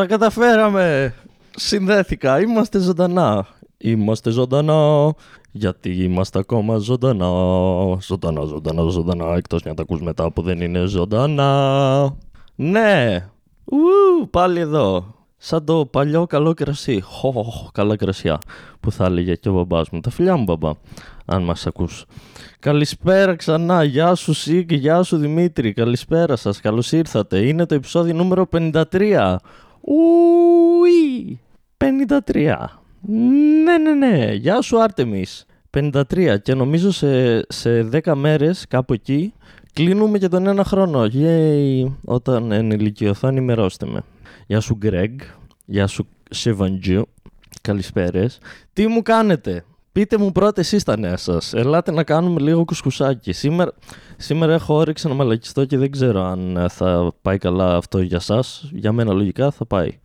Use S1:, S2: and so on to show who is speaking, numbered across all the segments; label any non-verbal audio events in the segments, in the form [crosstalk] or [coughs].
S1: Τα καταφέραμε! Συνδέθηκα, είμαστε ζωντανά. Είμαστε ζωντανά, γιατί είμαστε ακόμα ζωντανά. Ζωντανά, ζωντανά, ζωντανά, εκτός μια τα ακούς μετά που δεν είναι ζωντανά. Ναι, Ου, πάλι εδώ. Σαν το παλιό καλό κρασί. Χω, καλά κρασιά. Που θα έλεγε και ο μπαμπάς μου. Τα φιλιά μου μπαμπά, αν μας ακούς. Καλησπέρα ξανά. Γεια σου Σίγκ, γεια σου Δημήτρη. Καλησπέρα σας. Καλώς ήρθατε. Είναι το επεισόδιο νούμερο 53. Ουι, 53. Ναι, ναι, ναι. Γεια σου Άρτεμις. 53 και νομίζω σε, σε 10 μέρες κάπου εκεί κλείνουμε και τον ένα χρόνο. Yay. Όταν ενηλικιωθώ ενημερώστε με. Γεια σου Γκρέγ. Γεια σου Σεβαντζιού. Καλησπέρες. Τι μου κάνετε; Πείτε μου πρώτα εσείς τα νέα σας. Ελάτε να κάνουμε λίγο κουσκουσάκι. Σήμερα, σήμερα έχω όρεξη να μαλακιστώ και δεν ξέρω αν θα πάει καλά αυτό για σας. Για μένα λογικά θα πάει.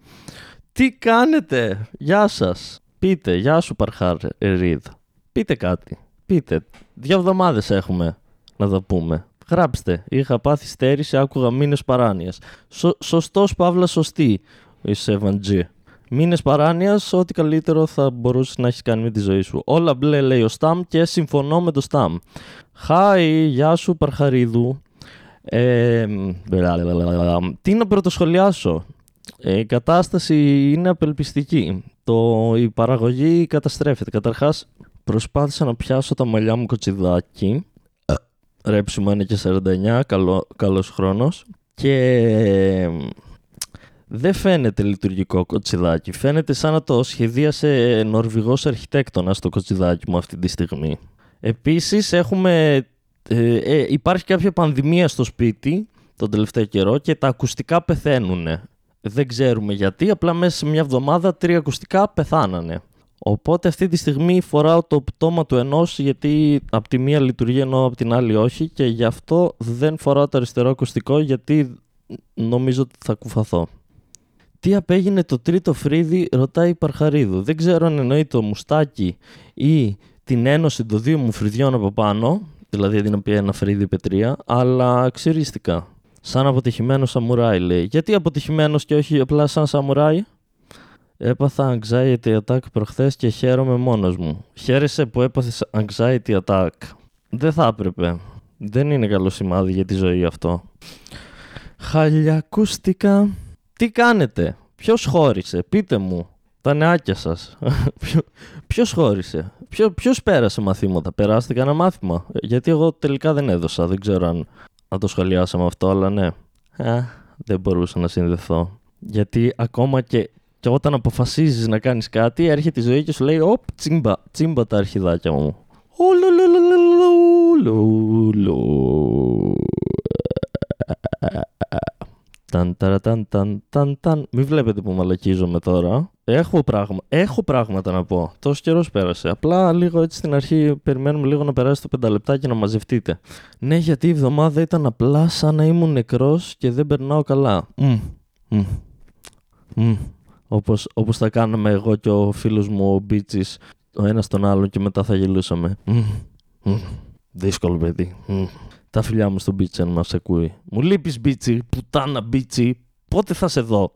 S1: Τι κάνετε; Γεια σας. Πείτε. Γεια σου Παρχάρ Ρίδ. Πείτε κάτι. Πείτε. Δύο εβδομάδες έχουμε να το πούμε. Γράψτε. Είχα πάθει στέρηση, άκουγα μήνες παράνοια. Σω, Σωστός, παύλα, σωστή. Ο Σέβαν G. Μήνες παράνοιας, ό,τι καλύτερο θα μπορούσε να έχεις κάνει με τη ζωή σου. Όλα μπλε, λέει ο Σταμ και συμφωνώ με το Σταμ. Χάι, γεια σου, Παρχαρίδου. Ε, τι να πρωτοσχολιάσω; Ε, η κατάσταση είναι απελπιστική. Το, η παραγωγή καταστρέφεται. Καταρχάς, προσπάθησα να πιάσω τα μαλλιά μου κοτσιδάκι ρέψιμο είναι και 49, καλό, καλός χρόνος. Και δεν φαίνεται λειτουργικό κοτσιδάκι. Φαίνεται σαν να το σχεδίασε νορβηγός αρχιτέκτονας το κοτσιδάκι μου αυτή τη στιγμή. Επίσης έχουμε, ε, ε, υπάρχει κάποια πανδημία στο σπίτι τον τελευταίο καιρό και τα ακουστικά πεθαίνουν. Δεν ξέρουμε γιατί, απλά μέσα σε μια εβδομάδα τρία ακουστικά πεθάνανε. Οπότε αυτή τη στιγμή φοράω το πτώμα του ενός γιατί από τη μία λειτουργεί ενώ από την άλλη όχι και γι' αυτό δεν φοράω το αριστερό ακουστικό γιατί νομίζω ότι θα κουφαθώ. Τι απέγινε το τρίτο φρύδι, ρωτάει η Παρχαρίδου. Δεν ξέρω αν εννοεί το μουστάκι ή την ένωση των δύο μου φρυδιών από πάνω, δηλαδή αντί να πει ένα φρύδι πετρία, αλλά ξυρίστηκα. Σαν αποτυχημένο σαμουράι λέει. Γιατί αποτυχημένος και όχι απλά σαν σαμουράι; Έπαθα anxiety attack προχθές και χαίρομαι μόνος μου. Χαίρεσαι που έπαθες anxiety attack. Δεν θα έπρεπε. Δεν είναι καλό σημάδι για τη ζωή αυτό. Χαλιακούστηκα. Τι κάνετε; Ποιος χώρισε; Πείτε μου. Τα νεάκια σας. [laughs] Ποιος χώρισε; Ποιο, ποιος πέρασε μαθήματα; Περάστηκα ένα μάθημα; Γιατί εγώ τελικά δεν έδωσα. Δεν ξέρω αν, αν το σχολιάσαμε αυτό. Αλλά ναι. Α, δεν μπορούσα να συνδεθώ. Γιατί ακόμα και και όταν αποφασίζεις να κάνεις κάτι, έρχεται η ζωή και σου λέει: Ωπ, τσίμπα, τσίμπα τα αρχιδάκια μου. Ταν, ταν, ταν, ταν, ταν. Μην βλέπετε που μαλακίζομαι τώρα. Έχω, πράγμα, έχω πράγματα να πω. Τόσος καιρός πέρασε. Απλά λίγο έτσι στην αρχή περιμένουμε λίγο να περάσει το πενταλεπτά και να μαζευτείτε. Ναι, γιατί η εβδομάδα ήταν απλά σαν να ήμουν νεκρός και δεν περνάω καλά. Μ. Μ όπως, όπως θα κάναμε εγώ και ο φίλος μου ο Μπίτσις ο ένας τον άλλον και μετά θα γελούσαμε. Δύσκολο παιδί. Τα φιλιά μου στον Μπίτσι αν μας ακούει. Μου λείπεις Μπίτσι, πουτάνα Μπίτσι, πότε θα σε δω;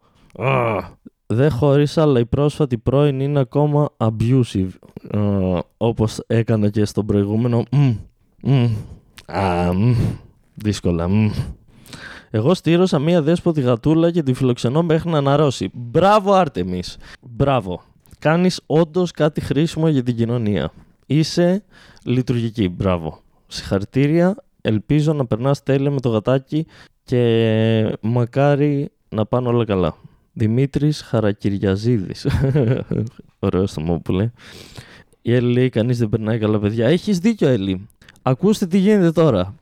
S1: Δεν χωρίσα, αλλά η πρόσφατη πρώην είναι ακόμα abusive. όπως έκανα και στον προηγούμενο. Δύσκολα. Εγώ στήρωσα μία δέσποτη γατούλα και τη φιλοξενώ μέχρι να αναρρώσει. Μπράβο, Άρτεμι. Μπράβο. Κάνεις όντως κάτι χρήσιμο για την κοινωνία. Είσαι λειτουργική. Μπράβο. Συγχαρητήρια. Ελπίζω να περνάς τέλεια με το γατάκι και μακάρι να πάνε όλα καλά. Δημήτρης Χαρακυριαζίδης. [laughs] Ωραίο το μου που λέει. Η Έλλη λέει: Κανείς δεν περνάει καλά, παιδιά. Έχεις δίκιο, Έλλη. Ακούστε τι γίνεται τώρα.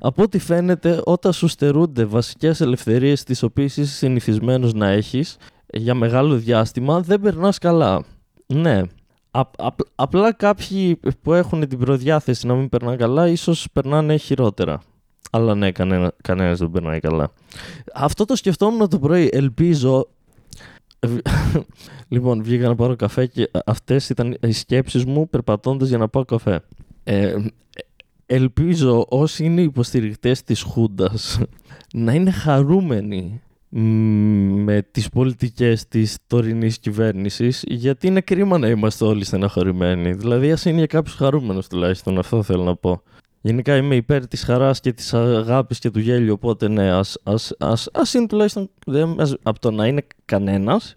S1: Από ό,τι φαίνεται, όταν σου στερούνται βασικές ελευθερίες τις οποίες είσαι συνηθισμένος να έχεις για μεγάλο διάστημα, δεν περνάς καλά. Ναι. Απλά κάποιοι που έχουν την προδιάθεση να μην περνάνε καλά, ίσως περνάνε χειρότερα. Αλλά ναι, κανένα, κανένας δεν περνάει καλά. Αυτό το σκεφτόμουν το πρωί. Ελπίζω [laughs] λοιπόν, βγήκα να πάρω καφέ και αυτές ήταν οι σκέψεις μου περπατώντας για να πάω καφέ. Ε, ελπίζω όσοι είναι υποστηρικτές της Χούντας να είναι χαρούμενοι με τις πολιτικές της τωρινής κυβέρνησης γιατί είναι κρίμα να είμαστε όλοι στεναχωρημένοι. Δηλαδή ας είναι για κάποιους χαρούμενους τουλάχιστον, αυτό θέλω να πω. Γενικά είμαι υπέρ της χαράς και της αγάπης και του γέλιου, οπότε ναι, ας, ας, ας, ας είναι τουλάχιστον, δεν, από το να είναι κανένας,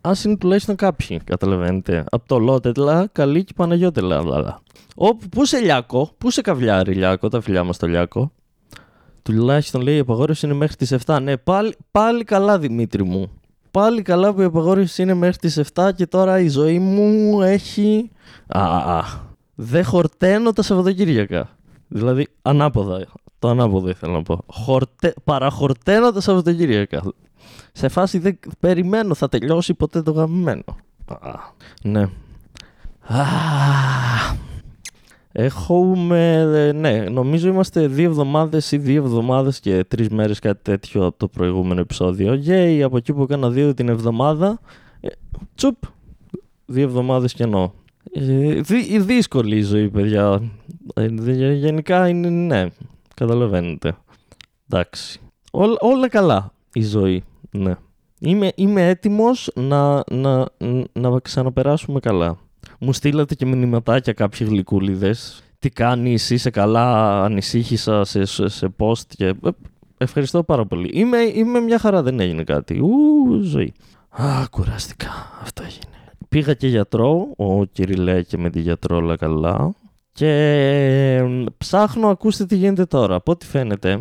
S1: ας είναι τουλάχιστον κάποιοι, καταλαβαίνετε. Από το Λότετλα, καλή και Παναγιώτελα, λαλα. Όπου, πού σε Λιάκο, πού σε καβλιάρι Λιάκο, τα φιλιά μας στο Λιάκο. Τουλάχιστον λέει η απαγόρευση είναι μέχρι τις 7. Ναι, πάλι, πάλι καλά Δημήτρη μου. Πάλι καλά που η απαγόρευση είναι μέχρι τις 7 και τώρα η ζωή μου έχει... Α, α, δεν χορταίνω τα Σαββατοκύριακα. Δηλαδή, ανάποδα. Το ανάποδο ήθελα να πω. Χορτε... Παραχορταίνω τα Σαββατοκύριακα. Σε φάση δεν περιμένω, θα τελειώσει ποτέ το γαμμένο. Α, ναι. Α, Έχουμε, ναι, νομίζω είμαστε δύο εβδομάδες ή δύο εβδομάδες και τρεις μέρες κάτι τέτοιο από το προηγούμενο επεισόδιο. Γεια, από εκεί που έκανα δύο την εβδομάδα, ε, τσουπ, δύο εβδομάδες κενό. Ε, δύ, δύσκολη η ζωή, παιδιά. Ε, γενικά είναι, ναι, καταλαβαίνετε. Εντάξει. Όλα, όλα καλά η ζωή, ναι. Είμαι, είμαι έτοιμος να, να, να ξαναπεράσουμε καλά. Μου στείλατε και μηνυματάκια κάποιοι γλυκούλιδες. Τι κάνεις, είσαι καλά, ανησύχησα σε, σε, σε post και... Ε, ευχαριστώ πάρα πολύ. Είμαι, είμαι μια χαρά, δεν έγινε κάτι. Ου, ζωή. Α, κουράστηκα. Αυτό έγινε. Πήγα και γιατρό, ο Κυριλέ και με τη γιατρό όλα καλά. Και ψάχνω, ακούστε τι γίνεται τώρα. Από ό,τι φαίνεται,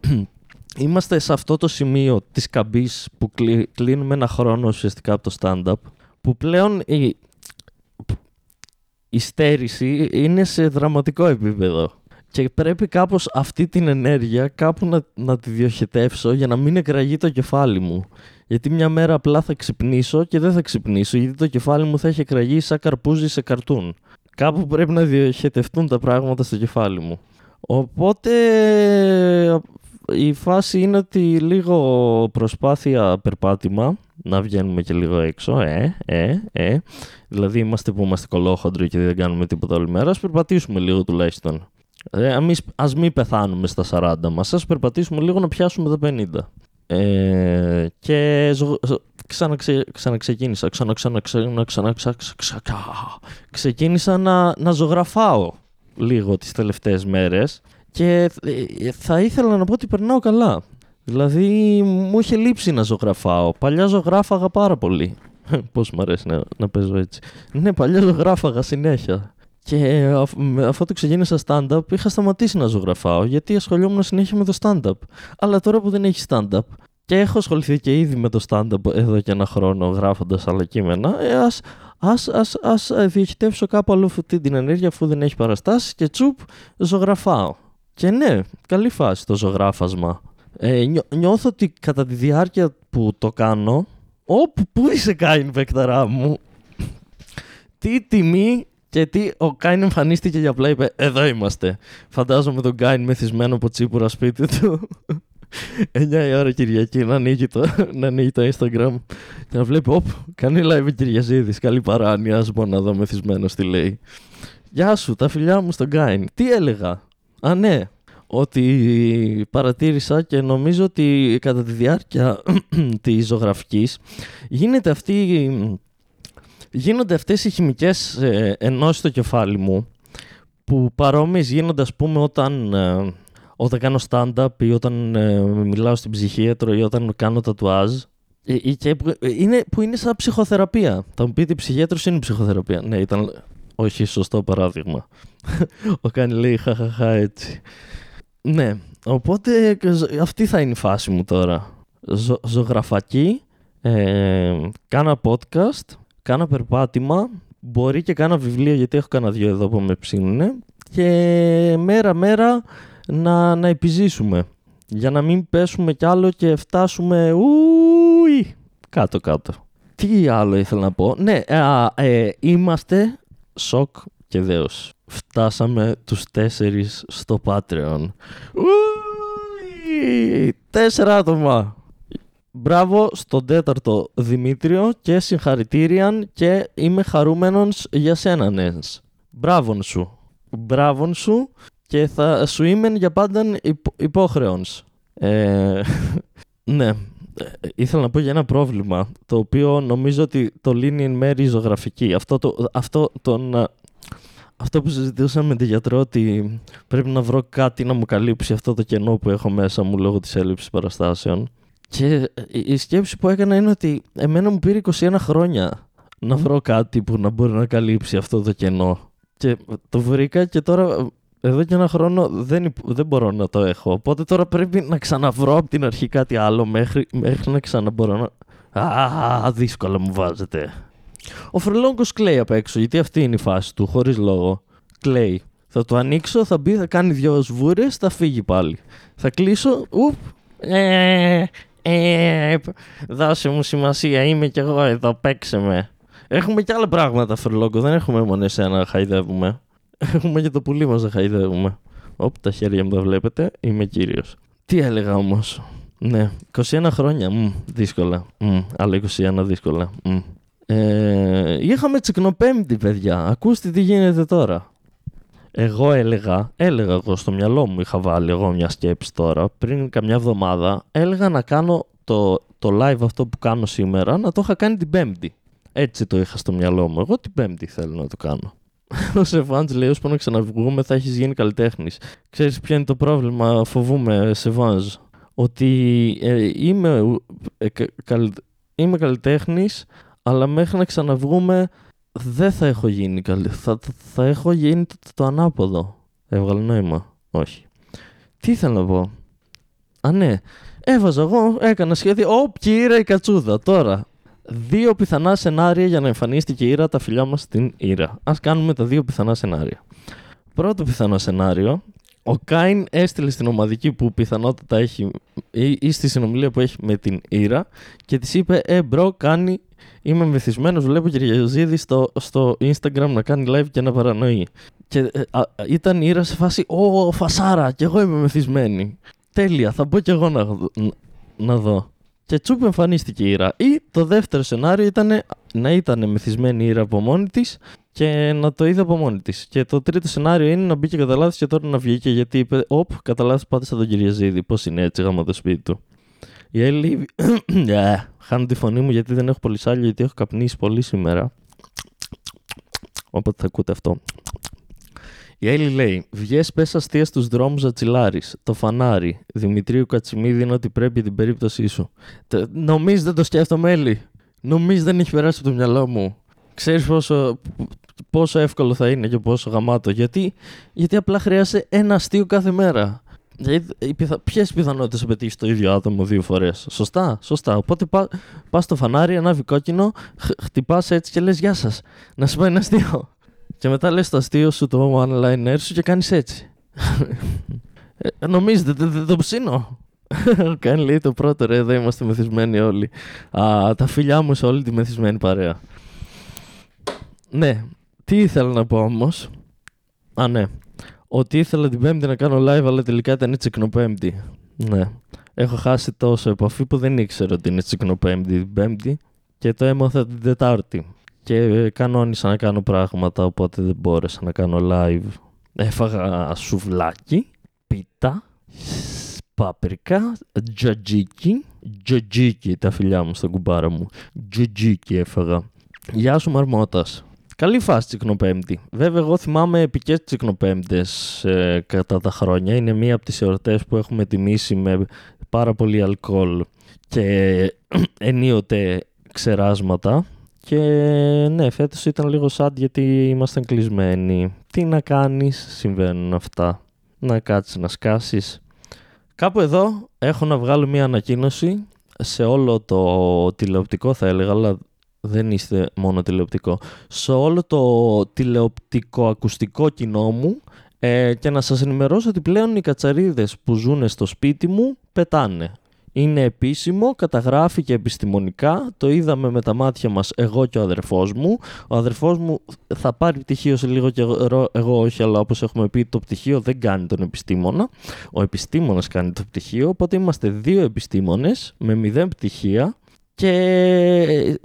S1: [clears throat] είμαστε σε αυτό το σημείο της καμπής που κλείνουμε ένα χρόνο ουσιαστικά από το stand-up, που πλέον η στέρηση είναι σε δραματικό επίπεδο. Και πρέπει κάπως αυτή την ενέργεια κάπου να, να τη διοχετεύσω για να μην εκραγεί το κεφάλι μου. Γιατί μια μέρα απλά θα ξυπνήσω και δεν θα ξυπνήσω γιατί το κεφάλι μου θα έχει εκραγεί σαν καρπούζι σε καρτούν. Κάπου πρέπει να διοχετευτούν τα πράγματα στο κεφάλι μου. Οπότε η φάση είναι ότι λίγο προσπάθεια περπάτημα, να βγαίνουμε και λίγο έξω, ε, ε, ε. Δηλαδή είμαστε που είμαστε κολόχοντροι και δεν κάνουμε τίποτα όλη μέρα, ας περπατήσουμε λίγο τουλάχιστον. Ε, ας μην πεθάνουμε στα 40 μας, ας περπατήσουμε λίγο να πιάσουμε τα 50. Ε, και ξαναξε, ξαναξεκίνησα, ξανα, ξανα, ξανα, ξανα, ξεκίνησα να, να ζωγραφάω λίγο τις τελευταίες μέρες και ε, θα ήθελα να πω ότι περνάω καλά. Δηλαδή μου είχε λείψει να ζωγραφάω. Παλιά ζωγράφαγα πάρα πολύ. [laughs] Πώς μου αρέσει να, να παίζω έτσι. Ναι, παλιά ζωγράφαγα συνέχεια. Και αφού το ξεκίνησα stand-up, είχα σταματήσει να ζωγραφάω γιατί ασχολιόμουν συνέχεια με το stand-up. Αλλά τώρα που δεν έχει stand-up και έχω ασχοληθεί και ήδη με το stand-up εδώ και ένα χρόνο γράφοντας άλλα κείμενα, ε, ας, ας, ας, ας διοχετεύσω κάπου αλλού αυτή την ενέργεια αφού δεν έχει παραστάσεις και τσουπ ζωγραφάω. Και ναι, καλή φάση το ζωγράφασμα. Ε, νιώθω ότι κατά τη διάρκεια που το κάνω, όπου πού είσαι Κάιν Βεκταρά μου, τι τιμή και τι ο Κάιν εμφανίστηκε και απλά είπε εδώ είμαστε. Φαντάζομαι τον Κάιν μεθυσμένο από τσίπουρα σπίτι του. 9 η ώρα Κυριακή να ανοίγει το, να ανοίγει το Instagram και να βλέπει, όπ, κάνει live Κυριαζίδης, καλή παράνοια, ας πω να δω μεθυσμένος τι λέει. Γεια σου, τα φιλιά μου στον Κάιν. Τι έλεγα; Α, ναι, ότι παρατήρησα και νομίζω ότι κατά τη διάρκεια [clears throat] της ζωγραφικής γίνεται αυτή, γίνονται αυτές οι χημικές ε, ενώσεις στο κεφάλι μου που παρόμοιες γίνονται ας πούμε όταν, ε, όταν κάνω stand-up ή όταν ε, μιλάω στην ψυχίατρο ή όταν κάνω τατουάζ ε, και που, είναι, που είναι σαν ψυχοθεραπεία. Θα μου πείτε ψυχίατρος είναι ψυχοθεραπεία. Ναι, ήταν όχι σωστό παράδειγμα. [laughs] Ο Κάνει λέει χαχαχά έτσι. Ναι, οπότε αυτή θα είναι η φάση μου τώρα. Ζω, ζωγραφακή, ε, κάνα podcast, κάνα περπάτημα, μπορεί και κάνα βιβλίο γιατί έχω κάνα δυο εδώ που με ψήνουνε και μέρα μέρα να, να επιζήσουμε για να μην πέσουμε κι άλλο και φτάσουμε ουι, κάτω κάτω. Τι άλλο ήθελα να πω; Ναι, ε, είμαστε σοκ και δέος. Φτάσαμε τους τέσσερις στο Patreon. Ουι, τέσσερα άτομα. Μπράβο στον τέταρτο Δημήτριο και συγχαρητήρια και είμαι χαρούμενος για σένα Νένς. Μπράβον σου. Μπράβον σου και θα σου είμαι για πάντα υπό, υπόχρεος. Ε, [laughs] ναι, ε, ήθελα να πω για ένα πρόβλημα το οποίο νομίζω ότι το λύνει εν μέρη η ζωγραφική. Αυτό, το, αυτό, τον, αυτό που συζητούσαμε με τη γιατρό ότι πρέπει να βρω κάτι να μου καλύψει αυτό το κενό που έχω μέσα μου λόγω της έλλειψης παραστάσεων. Και η σκέψη που έκανα είναι ότι εμένα μου πήρε 21 χρόνια να βρω κάτι που να μπορεί να καλύψει αυτό το κενό. Και το βρήκα και τώρα εδώ και ένα χρόνο δεν, δεν μπορώ να το έχω. Οπότε τώρα πρέπει να ξαναβρω από την αρχή κάτι άλλο μέχρι, μέχρι να ξαναμπορώ να... Α, δύσκολα μου βάζετε. Ο Φρελόγκο κλαίει απ' έξω, γιατί αυτή είναι η φάση του, χωρίς λόγο. Κλαίει. Θα το ανοίξω, θα μπει, θα κάνει δυο σβούρες, θα φύγει πάλι. Θα κλείσω, ουπ. Ε, ε, δώσε μου σημασία, είμαι κι εγώ εδώ, παίξε με. Έχουμε κι άλλα πράγματα, Φρελόγκο, δεν έχουμε μόνο εσένα να χαϊδεύουμε. Έχουμε και το πουλί μας να χαϊδεύουμε. Όπ, τα χέρια μου τα βλέπετε, είμαι κύριος. Τι έλεγα όμως. Ναι, 21 χρόνια, μ, δύσκολα. Μ, άλλα 21 δύσκολα. Μ. Ε, είχαμε τσικνοπέμπτη, παιδιά. Ακούστε τι γίνεται τώρα. Εγώ έλεγα, έλεγα εγώ στο μυαλό μου, είχα βάλει εγώ μια σκέψη τώρα, πριν καμιά εβδομάδα, έλεγα να κάνω το, το live αυτό που κάνω σήμερα, να το είχα κάνει την Πέμπτη. Έτσι το είχα στο μυαλό μου. Εγώ την Πέμπτη θέλω να το κάνω. [laughs] Ο Σεβάντ λέει: Ώσπου να ξαναβγούμε, θα έχεις γίνει καλλιτέχνης. Ξέρεις ποιο είναι το πρόβλημα, φοβούμαι, Σεβάντ. Ότι ε, είμαι, ε, καλ, είμαι καλλιτέχνης, αλλά μέχρι να ξαναβγούμε δεν θα έχω γίνει καλή. Θα, θα έχω γίνει το, το, ανάποδο. Έβγαλε νόημα. Όχι. Τι ήθελα να πω; Α, ναι. Έβαζα εγώ, έκανα σχέδιο. Ω, κύριε η κατσούδα. Τώρα, δύο πιθανά σενάρια για να εμφανίστηκε η Ήρα τα φιλιά μας στην Ήρα. Ας κάνουμε τα δύο πιθανά σενάρια. Πρώτο πιθανό σενάριο, ο Κάιν έστειλε στην ομαδική που πιθανότητα έχει ή, ή στη συνομιλία που έχει με την Ήρα και της είπε: Ε, bro, κάνει. Είμαι μεθυσμένος. Βλέπω Κυριαζίδη στο, στο Instagram να κάνει live και να παρανοεί. Και ε, ήταν η Ήρα σε φάση: Ω, φασάρα, κι εγώ είμαι μεθυσμένη. Τέλεια, θα μπω κι εγώ να, να δω. Και τσουπ εμφανίστηκε η Ήρα. Ή το δεύτερο σενάριο ήταν να ήταν μεθυσμένη η Ήρα από μόνη της και να το είδε από μόνη της. Και το τρίτο σενάριο είναι να μπήκε κατά λάθο και τώρα να βγήκε γιατί είπε: Οπ, κατά λάθο πάτε σαν τον Κυριαζίδη. Πώς είναι έτσι, γάμα το σπίτι του. Η Έλλη. [coughs] Χάνω τη φωνή μου γιατί δεν έχω πολύ σάλιο, γιατί έχω καπνίσει πολύ σήμερα. Όποτε θα ακούτε αυτό. Η Έλλη λέει: Βγες πες αστεία στους δρόμους Ατσιλάρης. Το φανάρι. Δημητρίου Κατσιμίδη είναι ότι πρέπει την περίπτωσή σου. Νομίζεις δεν το σκέφτομαι, Έλλη. Νομίζεις δεν έχει περάσει από το μυαλό μου. Ξέρεις πόσο, πόσο εύκολο θα είναι και πόσο γαμάτο. Γιατί, γιατί απλά χρειάζεται ένα αστείο κάθε μέρα. Ποιες πιθανότητες να πετύχει το ίδιο άτομο δύο φορές; Σωστά, σωστά. Οπότε πα πας στο φανάρι, ανάβει κόκκινο, χτυπάς έτσι και λες: Γεια σας. Να σου πω ένα αστείο. Και μετά λες το αστείο σου, το one-liner σου και κάνεις έτσι. ε, νομίζετε, δεν δε, το ψήνω. [laughs] Κάνει λέει το πρώτο ρε, εδώ είμαστε μεθυσμένοι όλοι. Α, τα φιλιά μου σε όλη τη μεθυσμένη παρέα. Ναι, τι ήθελα να πω όμως; Α, ναι. Ότι ήθελα την Πέμπτη να κάνω live, αλλά τελικά ήταν τσικνοπέμπτη. Ναι. Έχω χάσει τόσο επαφή που δεν ήξερα ότι είναι τσικνοπέμπτη την Πέμπτη και το έμαθα την Τετάρτη και κανόνισα να κάνω πράγματα οπότε δεν μπόρεσα να κάνω live. Έφαγα σουβλάκι, πίτα, πάπρικα, τζατζίκι, τζατζίκι τα φιλιά μου στον κουμπάρα μου, τζατζίκι έφαγα. Γεια σου Μαρμότας. Καλή φάση τσικνοπέμπτη. Βέβαια, εγώ θυμάμαι επικές τσικνοπέμπτες ε, κατά τα χρόνια. Είναι μία από τις εορτές που έχουμε τιμήσει με πάρα πολύ αλκοόλ και [clears throat] ενίοτε ξεράσματα. Και ναι, φέτος ήταν λίγο sad γιατί ήμασταν κλεισμένοι. Τι να κάνεις, συμβαίνουν αυτά. Να κάτσεις να σκάσεις. Κάπου εδώ έχω να βγάλω μια ανακοίνωση σε όλο το τηλεοπτικό θα έλεγα, αλλά δεν είστε μόνο τηλεοπτικό. Σε όλο το τηλεοπτικό ακουστικό κοινό μου ε, και να σας ενημερώσω ότι πλέον οι κατσαρίδες που ζουν στο σπίτι μου πετάνε είναι επίσημο, καταγράφηκε επιστημονικά, το είδαμε με τα μάτια μας εγώ και ο αδερφός μου. Ο αδερφός μου θα πάρει πτυχίο σε λίγο καιρό, εγώ όχι, αλλά όπως έχουμε πει το πτυχίο δεν κάνει τον επιστήμονα. Ο επιστήμονας κάνει το πτυχίο, οπότε είμαστε δύο επιστήμονες με μηδέν πτυχία και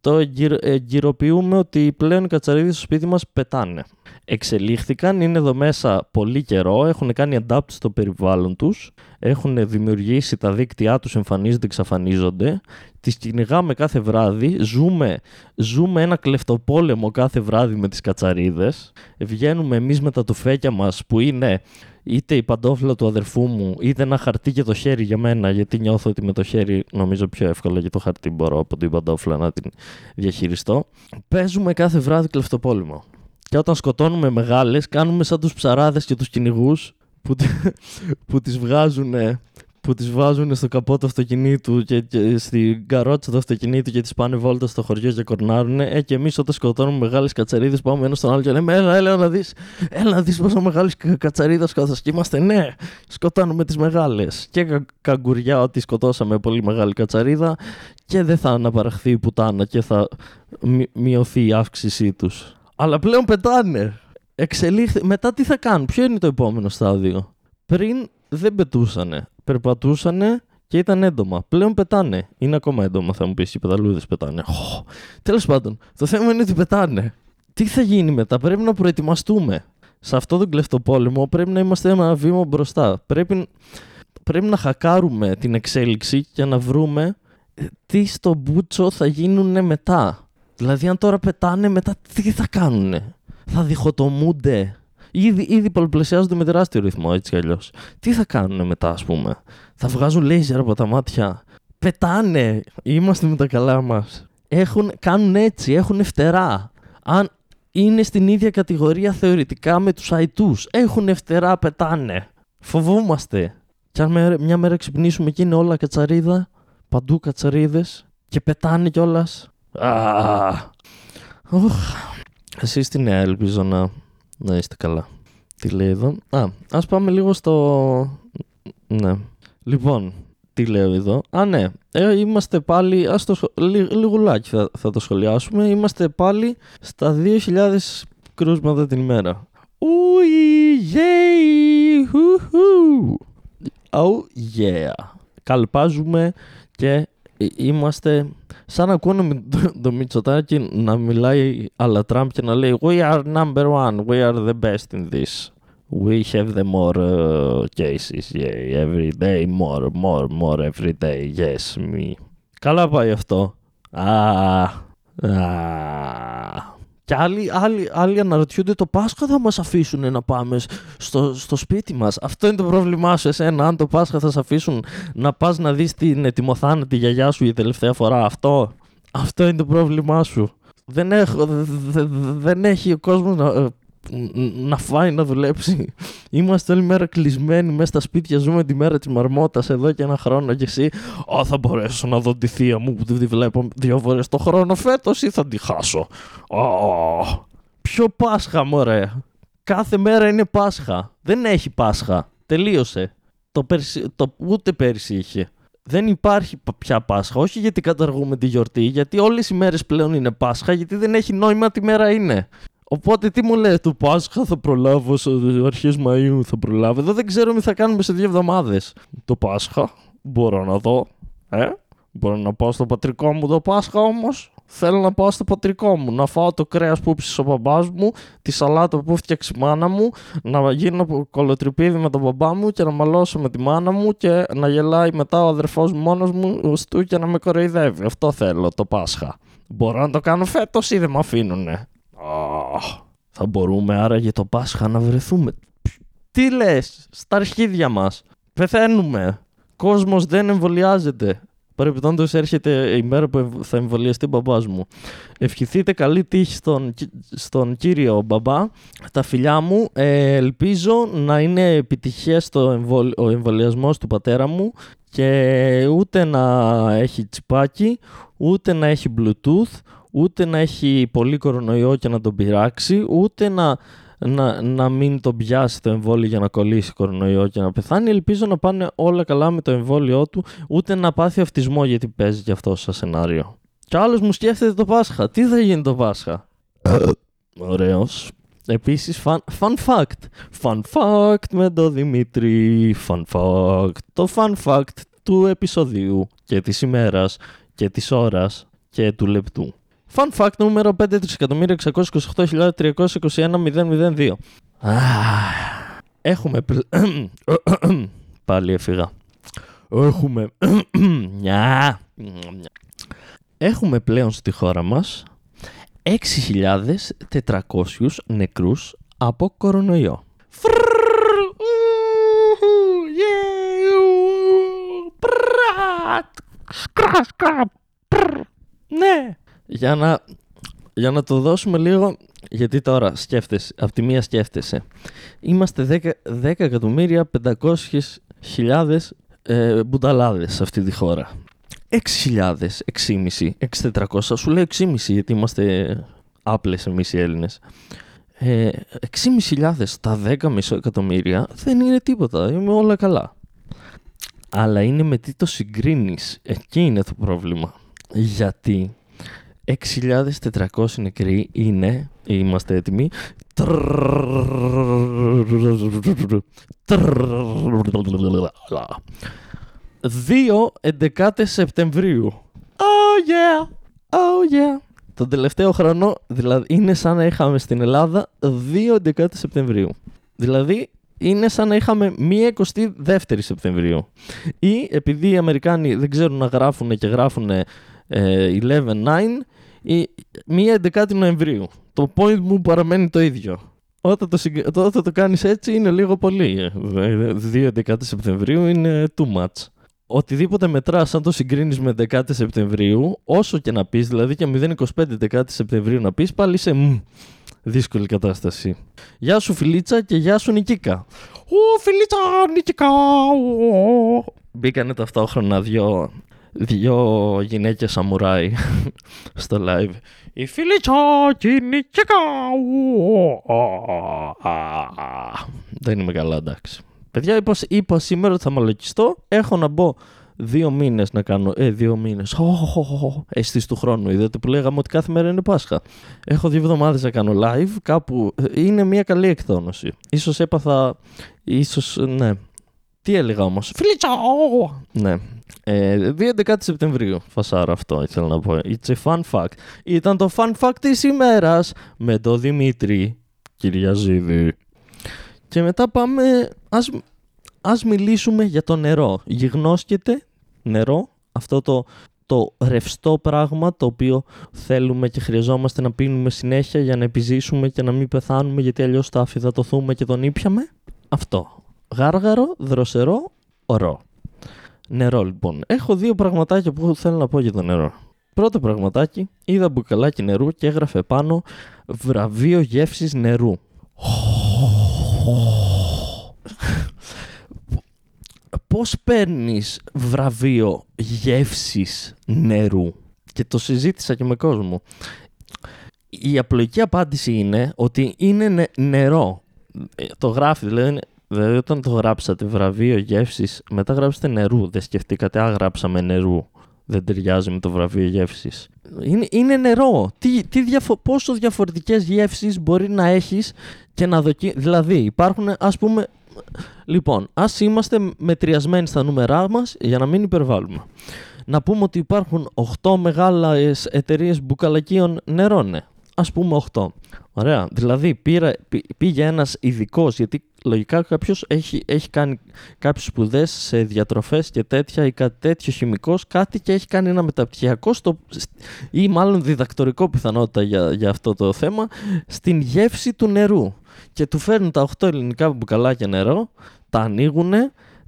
S1: το εγκυροποιούμε ότι πλέον οι κατσαρίδες στο σπίτι μας πετάνε. Εξελίχθηκαν, είναι εδώ μέσα πολύ καιρό, έχουν κάνει adapt στο περιβάλλον τους, έχουν δημιουργήσει τα δίκτυά τους, εμφανίζονται, εξαφανίζονται, τις κυνηγάμε κάθε βράδυ, ζούμε, ζούμε ένα κλεφτοπόλεμο κάθε βράδυ με τις κατσαρίδες, βγαίνουμε εμείς με τα τουφέκια μας που είναι είτε η παντόφλα του αδερφού μου, είτε ένα χαρτί και το χέρι για μένα, γιατί νιώθω ότι με το χέρι νομίζω πιο εύκολα και το χαρτί μπορώ από την παντόφλα να την διαχειριστώ. Παίζουμε κάθε βράδυ κλεφτοπόλεμο. Και όταν σκοτώνουμε μεγάλες, κάνουμε σαν τους ψαράδες και τους κυνηγούς που, [laughs] που τις βγάζουν που τις βάζουν στο καπό του αυτοκινήτου και, και στην καρότσα του αυτοκινήτου και τις πάνε βόλτα στο χωριό και κορνάρουν. Ε, και εμείς όταν σκοτώνουμε μεγάλες κατσαρίδες πάμε ένας στον άλλο και λέμε έλα, έλα να δεις, έλα να δεις πόσο μεγάλης κατσαρίδας σκότωσες. Και είμαστε ναι, σκοτώνουμε τις μεγάλες. Και κα, καγκουριά ότι σκοτώσαμε πολύ μεγάλη κατσαρίδα και δεν θα αναπαραχθεί η πουτάνα και θα μειωθεί η αύξησή τους. Αλλά πλέον πετάνε. Εξελίχθη. Μετά τι θα κάνουν, ποιο είναι το επόμενο στάδιο; Πριν δεν πετούσανε. Περπατούσανε και ήταν έντομα. Πλέον πετάνε. Είναι ακόμα έντομα, θα μου πεις. Οι πεταλούδες πετάνε. Oh. Τέλος πάντων, το θέμα είναι ότι πετάνε. Τι θα γίνει μετά, πρέπει να προετοιμαστούμε. Σε αυτό τον κλεφτοπόλεμο πρέπει να είμαστε ένα βήμα μπροστά. Πρέπει, πρέπει να χακάρουμε την εξέλιξη και να βρούμε ε, τι στο μπούτσο θα γίνουν μετά. Δηλαδή, αν τώρα πετάνε, μετά τι θα κάνουν. Θα διχοτομούνται. Ήδη, ήδη πολυπλασιάζονται με τεράστιο ρυθμό, έτσι κι αλλιώς. Τι θα κάνουν μετά, ας πούμε; Θα βγάζουν λέιζερ από τα μάτια; Πετάνε. Είμαστε με τα καλά μας. Κάνουν έτσι, έχουν φτερά. Αν είναι στην ίδια κατηγορία θεωρητικά με τους αϊτούς. Έχουν φτερά, πετάνε. Φοβόμαστε. Κι αν μια μέρα ξυπνήσουμε και είναι όλα κατσαρίδα, παντού κατσαρίδες και πετάνε κιόλας. Εσεί τι νέα ελπίζω να, να είστε καλά. Τι λέει εδώ; Α, ας πάμε λίγο στο... Ναι. Λοιπόν, τι λέω εδώ; Α, ναι. Ε, είμαστε πάλι... Ας το... λιγουλάκι θα, θα το σχολιάσουμε. Είμαστε πάλι στα 2.000 κρούσματα την ημέρα. Ουι, yay, Oh yeah. Καλπάζουμε και είμαστε σαν να ακούνε το Μητσοτάκι να μιλάει αλλά Τραμπ και να λέει We are number one, we are the best in this. We have the more uh, cases, yeah, every day, more, more, more every day, yes, me. Καλά πάει αυτό. Α, α. Και άλλοι, άλλοι, άλλοι αναρωτιούνται το Πάσχα θα μας αφήσουν να πάμε στο, στο σπίτι μας. Αυτό είναι το πρόβλημά σου εσένα. Αν το Πάσχα θα σε αφήσουν να πας να δεις την ετοιμοθάνατη γιαγιά σου η τελευταία φορά. Αυτό, αυτό είναι το πρόβλημά σου. Δεν, έχω, δεν έχει ο κόσμος να, να φάει, να δουλέψει. Είμαστε όλη μέρα κλεισμένοι μέσα στα σπίτια. Ζούμε τη μέρα της μαρμότας εδώ και ένα χρόνο. Και εσύ, Ω, θα μπορέσω να δω τη θεία μου που τη βλέπω δύο φορές το χρόνο φέτος ή θα τη χάσω. Ω, ποιο Πάσχα, μωρέ. Κάθε μέρα είναι Πάσχα. Δεν έχει Πάσχα. Τελείωσε. Το, περσι... το... Ούτε πέρσι είχε. Δεν υπάρχει πια Πάσχα. Όχι γιατί καταργούμε τη γιορτή, γιατί όλες οι μέρες πλέον είναι Πάσχα, γιατί δεν έχει νόημα τι μέρα είναι. Οπότε τι μου λέει, το Πάσχα θα προλάβω, σε αρχές Μαΐου θα προλάβω. Εδώ δεν ξέρω τι θα κάνουμε σε δύο εβδομάδες. Το Πάσχα, μπορώ να δω, ε. Μπορώ να πάω στο πατρικό μου το Πάσχα όμως. Θέλω να πάω στο πατρικό μου, να φάω το κρέας που ψησε ο μπαμπάς μου, τη σαλάτα που φτιάξει η μάνα μου, να γίνω κολοτριπίδι με τον μπαμπά μου και να μαλώσω με τη μάνα μου και να γελάει μετά ο αδερφός μου μόνος μου στου και να με κοροϊδεύει. Αυτό θέλω το Πάσχα. Μπορώ να το κάνω φέτος ή δεν με αφήνουνε; Θα μπορούμε άραγε το Πάσχα να βρεθούμε. Τι λες, στα αρχίδια μας. Πεθαίνουμε. Κόσμος δεν εμβολιάζεται. Παρεμπιπτόντως έρχεται η μέρα που θα εμβολιαστεί ο μπαμπάς μου. Ευχηθείτε καλή τύχη στον, στον κύριο μπαμπά. Τα φιλιά μου. Ε, ελπίζω να είναι επιτυχές το εμβολ, ο εμβολιασμός του πατέρα μου και ούτε να έχει τσιπάκι, ούτε να έχει bluetooth, ούτε να έχει πολύ κορονοϊό και να τον πειράξει, ούτε να, να, να μην τον πιάσει το εμβόλιο για να κολλήσει κορονοϊό και να πεθάνει. Ελπίζω να πάνε όλα καλά με το εμβόλιο του, ούτε να πάθει αυτισμό γιατί παίζει και αυτό σαν σενάριο. Και άλλος μου σκέφτεται το Πάσχα. Τι θα γίνει το Πάσχα; Ωραίος. Επίσης, fun, fun fact. Fun fact με τον Δημήτρη. Fun fact. Το fun fact του επεισοδίου και της ημέρας και της ώρας και του λεπτού. Fun fact νούμερο 5.628.321.002. Έχουμε. [coughs] Πάλι έφυγα. Έχουμε. [coughs] Έχουμε πλέον στη χώρα μας 6.400 νεκρούς από κορονοϊό. Ναι. Για να, για να το δώσουμε λίγο, γιατί τώρα σκέφτεσαι, από τη μία σκέφτεσαι. Είμαστε 10, 10 εκατομμύρια 500 χιλιάδες ε, μπουνταλάδες σε αυτή τη χώρα. 6.000, 6.500, 6.400, σου λέω 6.500 γιατί είμαστε άπλες εμείς οι Έλληνες. Ε, 6.500 στα 10 μισό εκατομμύρια δεν είναι τίποτα, είμαι όλα καλά. Αλλά είναι με τι το συγκρίνεις, εκεί είναι το πρόβλημα. Γιατί 6.400 νεκροί είναι, είμαστε έτοιμοι, 2 11 Σεπτεμβρίου. Oh yeah, oh yeah. Τον τελευταίο χρόνο δηλαδή, είναι σαν να είχαμε στην Ελλάδα 2 11 Σεπτεμβρίου. Δηλαδή είναι σαν να είχαμε μία 22η Σεπτεμβρίου. Ή επειδή οι Αμερικάνοι δεν ξέρουν να γράφουν και γράφουν ε, 11-9 ή μία 11η Νοεμβρίου. Το point μου παραμένει το ίδιο. Όταν το, όταν το κάνεις έτσι είναι λίγο πολύ. 2 11 Σεπτεμβρίου είναι too much οτιδήποτε μετράς, αν το συγκρίνεις με 10 Σεπτεμβρίου, όσο και να πεις, δηλαδή και 0,25 10 Σεπτεμβρίου να πεις, πάλι είσαι μ, δύσκολη κατάσταση. Γεια σου Φιλίτσα και γεια σου Νικίκα. Ω Φιλίτσα, Νικίκα. Μπήκανε ταυτόχρονα δυο, δυο γυναίκες σαμουράι [laughs] στο live. Η Φιλίτσα και η Νικίκα. Δεν είμαι καλά, εντάξει. Παιδιά, είπα, είπα σήμερα ότι θα μαλακιστώ. Έχω να μπω δύο μήνες να κάνω. Ε, δύο μήνες. Αίσθηση του χρόνου. Είδατε που λέγαμε ότι κάθε μέρα είναι Πάσχα. Έχω δύο εβδομάδες να κάνω live. Κάπου ε, είναι μια καλή εκδόνωση. σω έπαθα. ίσως ναι. Τι έλεγα όμως; Φιλίτσα! Ναι. Ε, 2 Σεπτεμβρίου. Φασάρα αυτό ήθελα να πω. It's a fun fact. Ήταν το fun fact της ημέρας με το Δημήτρη Κυριαζίδη. Και μετά πάμε, ας, ας μιλήσουμε για το νερό. Γιγνώσκεται νερό, αυτό το, το ρευστό πράγμα το οποίο θέλουμε και χρειαζόμαστε να πίνουμε συνέχεια για να επιζήσουμε και να μην πεθάνουμε γιατί αλλιώς θα αφιδατωθούμε και τον ήπιαμε. Αυτό. Γάργαρο, δροσερό, ορό. Νερό λοιπόν. Έχω δύο πραγματάκια που θέλω να πω για το νερό. Πρώτο πραγματάκι, είδα μπουκαλάκι νερού και έγραφε πάνω βραβείο γεύσης νερού. Πώς παίρνεις βραβείο γεύσης νερού; Και το συζήτησα και με κόσμο. Η απλοϊκή απάντηση είναι ότι είναι νερό. Το γράφει, δηλαδή, δηλαδή όταν το γράψατε βραβείο γεύσης, μετά γράψετε νερού. Δεν σκεφτήκατε, α, γράψαμε νερού. Δεν ταιριάζει με το βραβείο γεύσης. Είναι, είναι νερό. Τι, τι διαφο- πόσο διαφορετικές γεύσεις μπορεί να έχεις και να δοκι... Δηλαδή υπάρχουν ας πούμε... Λοιπόν, ας είμαστε μετριασμένοι στα νούμερά μας για να μην υπερβάλλουμε. Να πούμε ότι υπάρχουν 8 μεγάλες εταιρείες μπουκαλακίων νερών, ναι. Ας πούμε 8. Ωραία. Δηλαδή πήρα, πήγε ένας ειδικός, γιατί λογικά κάποιος έχει, έχει κάνει κάποιες σπουδές σε διατροφές και τέτοια ή κάτι τέτοιο χημικός, κάτι και έχει κάνει ένα μεταπτυχιακό στο, ή μάλλον διδακτορικό πιθανότητα για, για αυτό το θέμα στην γεύση του νερού. Και του φέρνουν τα 8 ελληνικά μπουκαλάκια νερό, τα ανοίγουν,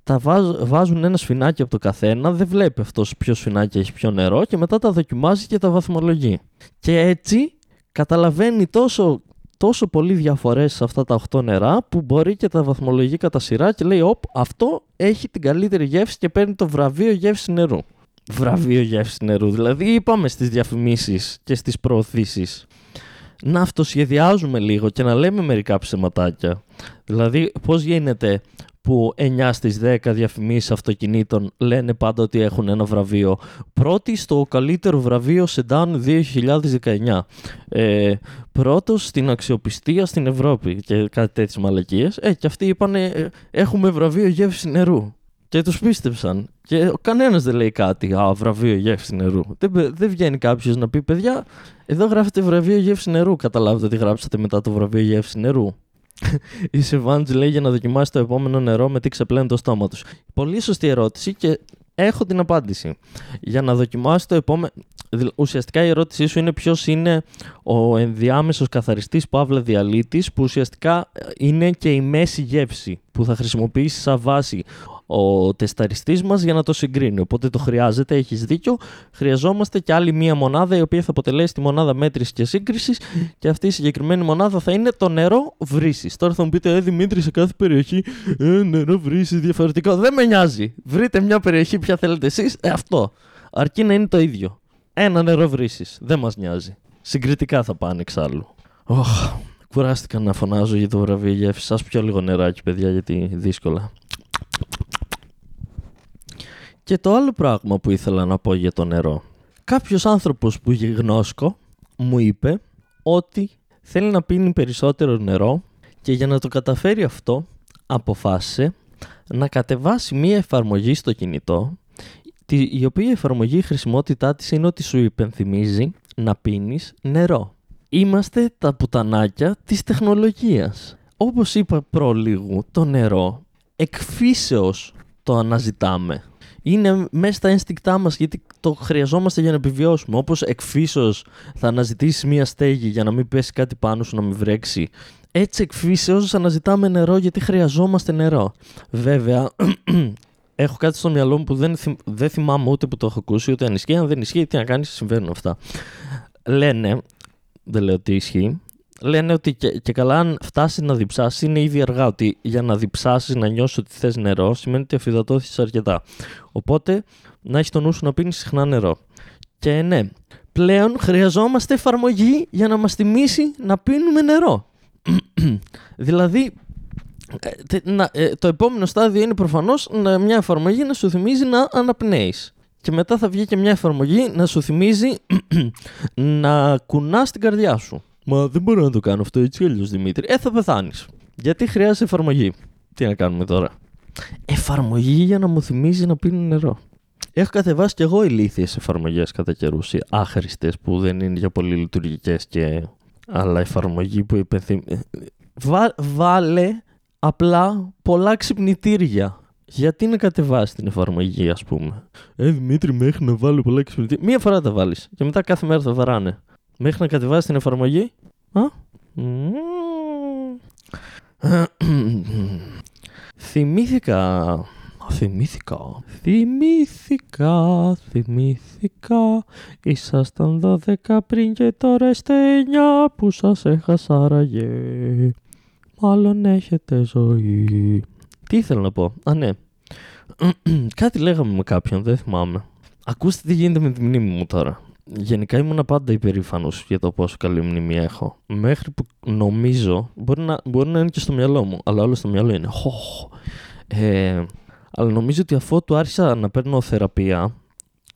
S1: τα βάζουν ένα σφινάκι από το καθένα, δεν βλέπει αυτός ποιο σφινάκι έχει πιο νερό και μετά τα δοκιμάζει και τα βαθμολογεί. Και έτσι καταλαβαίνει τόσο, τόσο πολύ διαφορές σε αυτά τα 8 νερά που μπορεί και τα βαθμολογεί κατά σειρά και λέει «Οπ, αυτό έχει την καλύτερη γεύση και παίρνει το βραβείο γεύση νερού». Βραβείο γεύση νερού, δηλαδή είπαμε στις διαφημίσεις και στις προωθήσεις να αυτοσχεδιάζουμε λίγο και να λέμε μερικά ψεματάκια. Δηλαδή, πώς γίνεται που 9 στις 10 διαφημίσεις αυτοκινήτων λένε πάντα ότι έχουν ένα βραβείο. Πρώτη στο καλύτερο βραβείο Σεντάν 2019. Ε, πρώτος στην αξιοπιστία στην Ευρώπη και κάτι τέτοιες μαλακίες. Ε, και αυτοί είπαν έχουμε βραβείο γεύση νερού. Και τους πίστεψαν. Και κανένας δεν λέει κάτι. Α, βραβείο γεύση νερού. Δεν, δεν βγαίνει κάποιος να πει, παιδιά, εδώ γράφετε βραβείο γεύση νερού. Καταλάβετε τι γράψατε μετά το βραβείο γεύση νερού. [laughs] Η Σεβάντζ λέει για να δοκιμάσει το επόμενο νερό με τι ξεπλένει το στόμα τους. Πολύ σωστή ερώτηση και έχω την απάντηση. Για να δοκιμάσει το επόμενο. Ουσιαστικά η ερώτησή σου είναι ποιος είναι ο ενδιάμεσος καθαριστής Παύλα διαλύτης, που ουσιαστικά είναι και η μέση γεύση που θα χρησιμοποιήσεις σαν βάση ο τεσταριστής μας για να το συγκρίνει. Οπότε το χρειάζεται, έχεις δίκιο. Χρειαζόμαστε και άλλη μία μονάδα η οποία θα αποτελέσει τη μονάδα μέτρησης και σύγκρισης και αυτή η συγκεκριμένη μονάδα θα είναι το νερό βρύσης. Τώρα θα μου πείτε, Ε, Δημήτρη, σε κάθε περιοχή ε, νερό βρύσης διαφορετικό. Δεν με νοιάζει. Βρείτε μια περιοχή ποια θέλετε εσείς, ε, αυτό. Αρκεί να είναι το ίδιο. Ένα νερό βρύσης. Δεν μας νοιάζει. Συγκριτικά θα πάνε εξάλλου. Oh, κουράστηκα να φωνάζω για το βραβείο γεύση. Σας πιω λίγο νεράκι, παιδιά, γιατί δύσκολα. Και το άλλο πράγμα που ήθελα να πω για το νερό. Κάποιος άνθρωπος που γνώσκω μου είπε ότι θέλει να πίνει περισσότερο νερό και για να το καταφέρει αυτό αποφάσισε να κατεβάσει μία εφαρμογή στο κινητό η οποία εφαρμογή η χρησιμότητά της είναι ότι σου υπενθυμίζει να πίνεις νερό. Είμαστε τα πουτανάκια της τεχνολογίας. Όπως είπα προλίγου, το νερό εκφύσεως το αναζητάμε είναι μέσα στα ένστικτά μας γιατί το χρειαζόμαστε για να επιβιώσουμε. Όπως εκφύσεως θα αναζητήσεις μία στέγη για να μην πέσει κάτι πάνω σου, να μην βρέξει. Έτσι εκφύσεως αναζητάμε νερό γιατί χρειαζόμαστε νερό. Βέβαια, [clears throat] έχω κάτι στο μυαλό μου που δεν, δεν θυμάμαι ούτε που το έχω ακούσει, ούτε αν ισχύει. Αν δεν ισχύει, τι να κάνεις, συμβαίνουν αυτά. Λένε, δεν λέω ότι ισχύει, λένε ότι και, καλά αν φτάσεις να διψάσεις είναι ήδη αργά. Ότι για να διψάσεις, να νιώσεις ότι θες νερό, σημαίνει ότι αφιδατώθησες αρκετά. Οπότε να έχεις τον νου σου να πίνεις συχνά νερό. Και ναι, πλέον χρειαζόμαστε εφαρμογή για να μας θυμίσει να πίνουμε νερό. [clears throat] δηλαδή, ε, ε, το επόμενο στάδιο είναι προφανώς μια εφαρμογή να σου θυμίζει να αναπνέεις. Και μετά θα βγει και μια εφαρμογή να σου θυμίζει [clears throat] να κουνάς την καρδιά σου. Μα δεν μπορώ να το κάνω αυτό έτσι αλλιώς Δημήτρη. Ε, θα πεθάνεις. Γιατί χρειάζεται εφαρμογή. Τι να κάνουμε τώρα; Εφαρμογή για να μου θυμίζει να πίνει νερό. Έχω κατεβάσει κι εγώ ηλίθιες εφαρμογές κατά καιρούς, άχρηστες που δεν είναι για πολύ λειτουργικές και. Αλλά εφαρμογή που υπενθυμεί. Βά... Βάλε απλά πολλά ξυπνητήρια. Γιατί να κατεβάσεις την εφαρμογή, ας πούμε; Ε, Δημήτρη, μέχρι να βάλω πολλά ξυπνητήρια. Μία φορά τα βάλεις και μετά κάθε μέρα θα βαράνε. Μέχρι να κατεβάσει την εφαρμογή. Α; Θυμήθηκα. Θυμήθηκα. Θυμήθηκα. Θυμήθηκα. Ήσασταν δώδεκα πριν και τώρα είστε εννιά που σας έχασα ραγέ. Μάλλον έχετε ζωή. Τι ήθελα να πω. Α, ναι. Κάτι λέγαμε με κάποιον, δεν θυμάμαι. Ακούστε τι γίνεται με τη μνήμη μου τώρα. Γενικά ήμουν πάντα υπερήφανος για το πόσο καλή μνήμη έχω. Μέχρι που νομίζω, μπορεί να, μπορεί να είναι και στο μυαλό μου, αλλά όλο στο μυαλό είναι. Ε, αλλά νομίζω ότι αφού του άρχισα να παίρνω θεραπεία,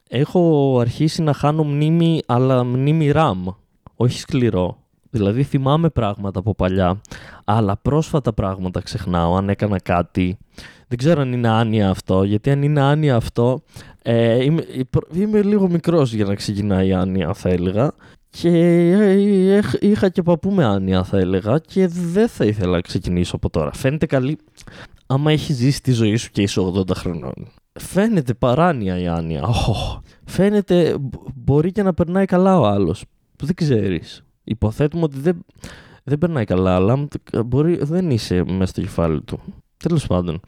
S1: έχω αρχίσει να χάνω μνήμη, αλλά μνήμη RAM, όχι σκληρό. Δηλαδή θυμάμαι πράγματα από παλιά, αλλά πρόσφατα πράγματα ξεχνάω αν έκανα κάτι. Δεν ξέρω αν είναι άνοια αυτό, γιατί αν είναι άνοια αυτό, ε, είμαι, είμαι λίγο μικρός για να ξεκινάει η άνοια θα έλεγα. Και ε, είχα και παππού με άνοια θα έλεγα και δεν θα ήθελα να ξεκινήσω από τώρα. Φαίνεται καλή, άμα έχει ζήσει τη ζωή σου και είσαι 80 χρονών. Φαίνεται παράνοια η άνοια. Oh, φαίνεται μπορεί και να περνάει καλά ο άλλος. Δεν ξέρεις. Υποθέτουμε ότι δεν, δεν περνάει καλά, αλλά μπορεί, δεν είσαι μέσα στο κεφάλι του. Τέλος πάντων.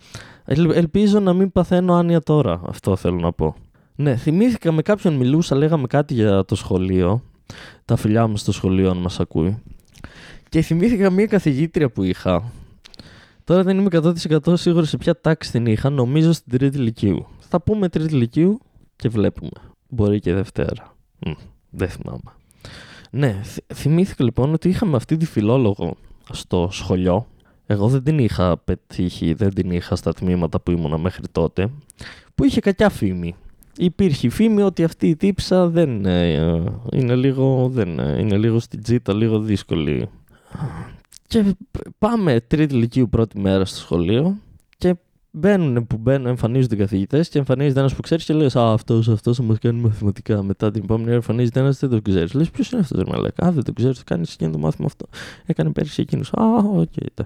S1: Ελπίζω να μην παθαίνω άνοια τώρα. Αυτό θέλω να πω. Ναι, θυμήθηκα με κάποιον μιλούσα, λέγαμε κάτι για το σχολείο. Τα φιλιά μου στο σχολείο, αν μας ακούει. Και θυμήθηκα μια καθηγήτρια που είχα. Τώρα δεν είμαι 100% σίγουρος σε ποια τάξη την είχα. Νομίζω στην τρίτη ηλικίου. Θα πούμε τρίτη ηλικίου και βλέπουμε. Μπορεί και Δευτέρα. Μ, δεν θυμάμαι. Ναι, θυμήθηκα λοιπόν ότι είχαμε αυτή τη φιλόλογο στο σχολείο. Εγώ δεν την είχα πετύχει, δεν την είχα στα τμήματα που ήμουνα μέχρι τότε, που είχε κακιά φήμη. Υπήρχε φήμη ότι αυτή η τύψα δεν ε, είναι λίγο, δεν ε, είναι λίγο στην τζίτα, λίγο δύσκολη. Και πάμε τρίτη ηλικίου πρώτη μέρα στο σχολείο και μπαίνουν που μπαίνουν, εμφανίζονται οι καθηγητές και εμφανίζεται ένας που ξέρεις και λες: Α, αυτός αυτός θα μας κάνει μαθηματικά. Μετά την επόμενη ώρα εμφανίζεται ένας δεν το ξέρεις. Λες: Ποιος είναι αυτός, δεν Α, δεν το ξέρει, το κάνεις εκείνο το μάθημα αυτό. Έκανε πέρυσι εκείνος. Α, ok. Okay.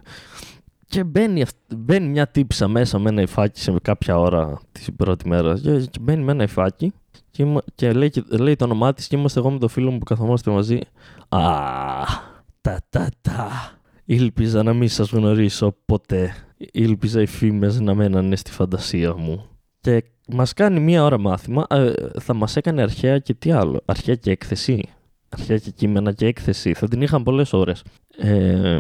S1: Και μπαίνει, μπαίνει μια τύπισσα μέσα με ένα υφάκι σε κάποια ώρα την πρώτη μέρα. Και, μπαίνει με ένα υφάκι και, και, λέει, και λέει το όνομά της και είμαστε εγώ με το φίλο μου που καθόμαστε μαζί. Α, τα τα τα. Ήλπιζα να μην σας γνωρίσω ποτέ. Ήλπιζα οι φήμες να μένανε στη φαντασία μου. Και μας κάνει μία ώρα μάθημα. Ε, θα μας έκανε αρχαία και τι άλλο. Αρχαία και έκθεση. Αρχαία και κείμενα και έκθεση. Θα την είχαν πολλές ώρες. Ε,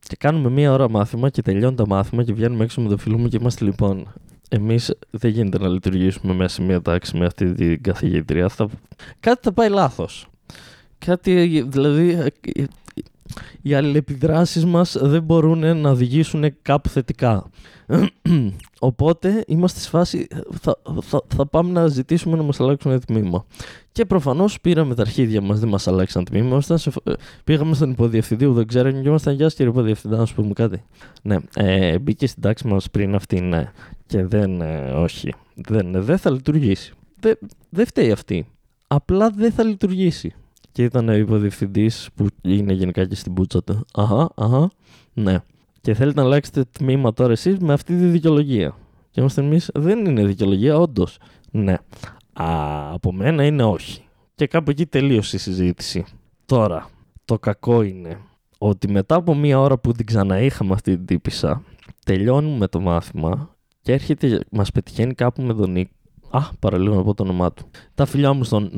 S1: και κάνουμε μία ώρα μάθημα και τελειώνει το μάθημα και βγαίνουμε έξω με το φίλο μου και είμαστε λοιπόν. Εμείς δεν γίνεται να λειτουργήσουμε μέσα σε μία τάξη με αυτή την καθηγήτρια. Θα... Κάτι θα πάει λάθος. Κάτι, δηλαδή, οι αλληλεπιδράσεις μας δεν μπορούν να οδηγήσουν κάπου θετικά. [clears throat] Οπότε είμαστε στη φάση, θα, θα, θα, πάμε να ζητήσουμε να μας αλλάξουν ένα τμήμα. Και προφανώς πήραμε τα αρχίδια μας, δεν μας αλλάξαν τμήμα. Σε, πήγαμε στον υποδιευθυντή που δεν ξέρω και ήμασταν γεια κύριε υποδιευθυντά, να σου πούμε κάτι. Ναι, ε, μπήκε στην τάξη μας πριν αυτή, ναι. Και δεν, ε, όχι, δεν, δεν θα λειτουργήσει. Δεν, δεν φταίει αυτή. Απλά δεν θα λειτουργήσει και ήταν ο υποδιευθυντής που είναι γενικά και στην πούτσα του. Αχα, αχα, ναι. Και θέλετε να αλλάξετε τμήμα τώρα εσείς με αυτή τη δικαιολογία. Και είμαστε εμείς, δεν είναι δικαιολογία, όντως. Ναι. Α, από μένα είναι όχι. Και κάπου εκεί τελείωσε η συζήτηση. Τώρα, το κακό είναι ότι μετά από μία ώρα που την ξαναείχαμε αυτή την τύπησα, τελειώνουμε το μάθημα και έρχεται, μας πετυχαίνει κάπου με τον Νίκ. Α, παραλίγο να πω το όνομά του. Τα φιλιά μου στον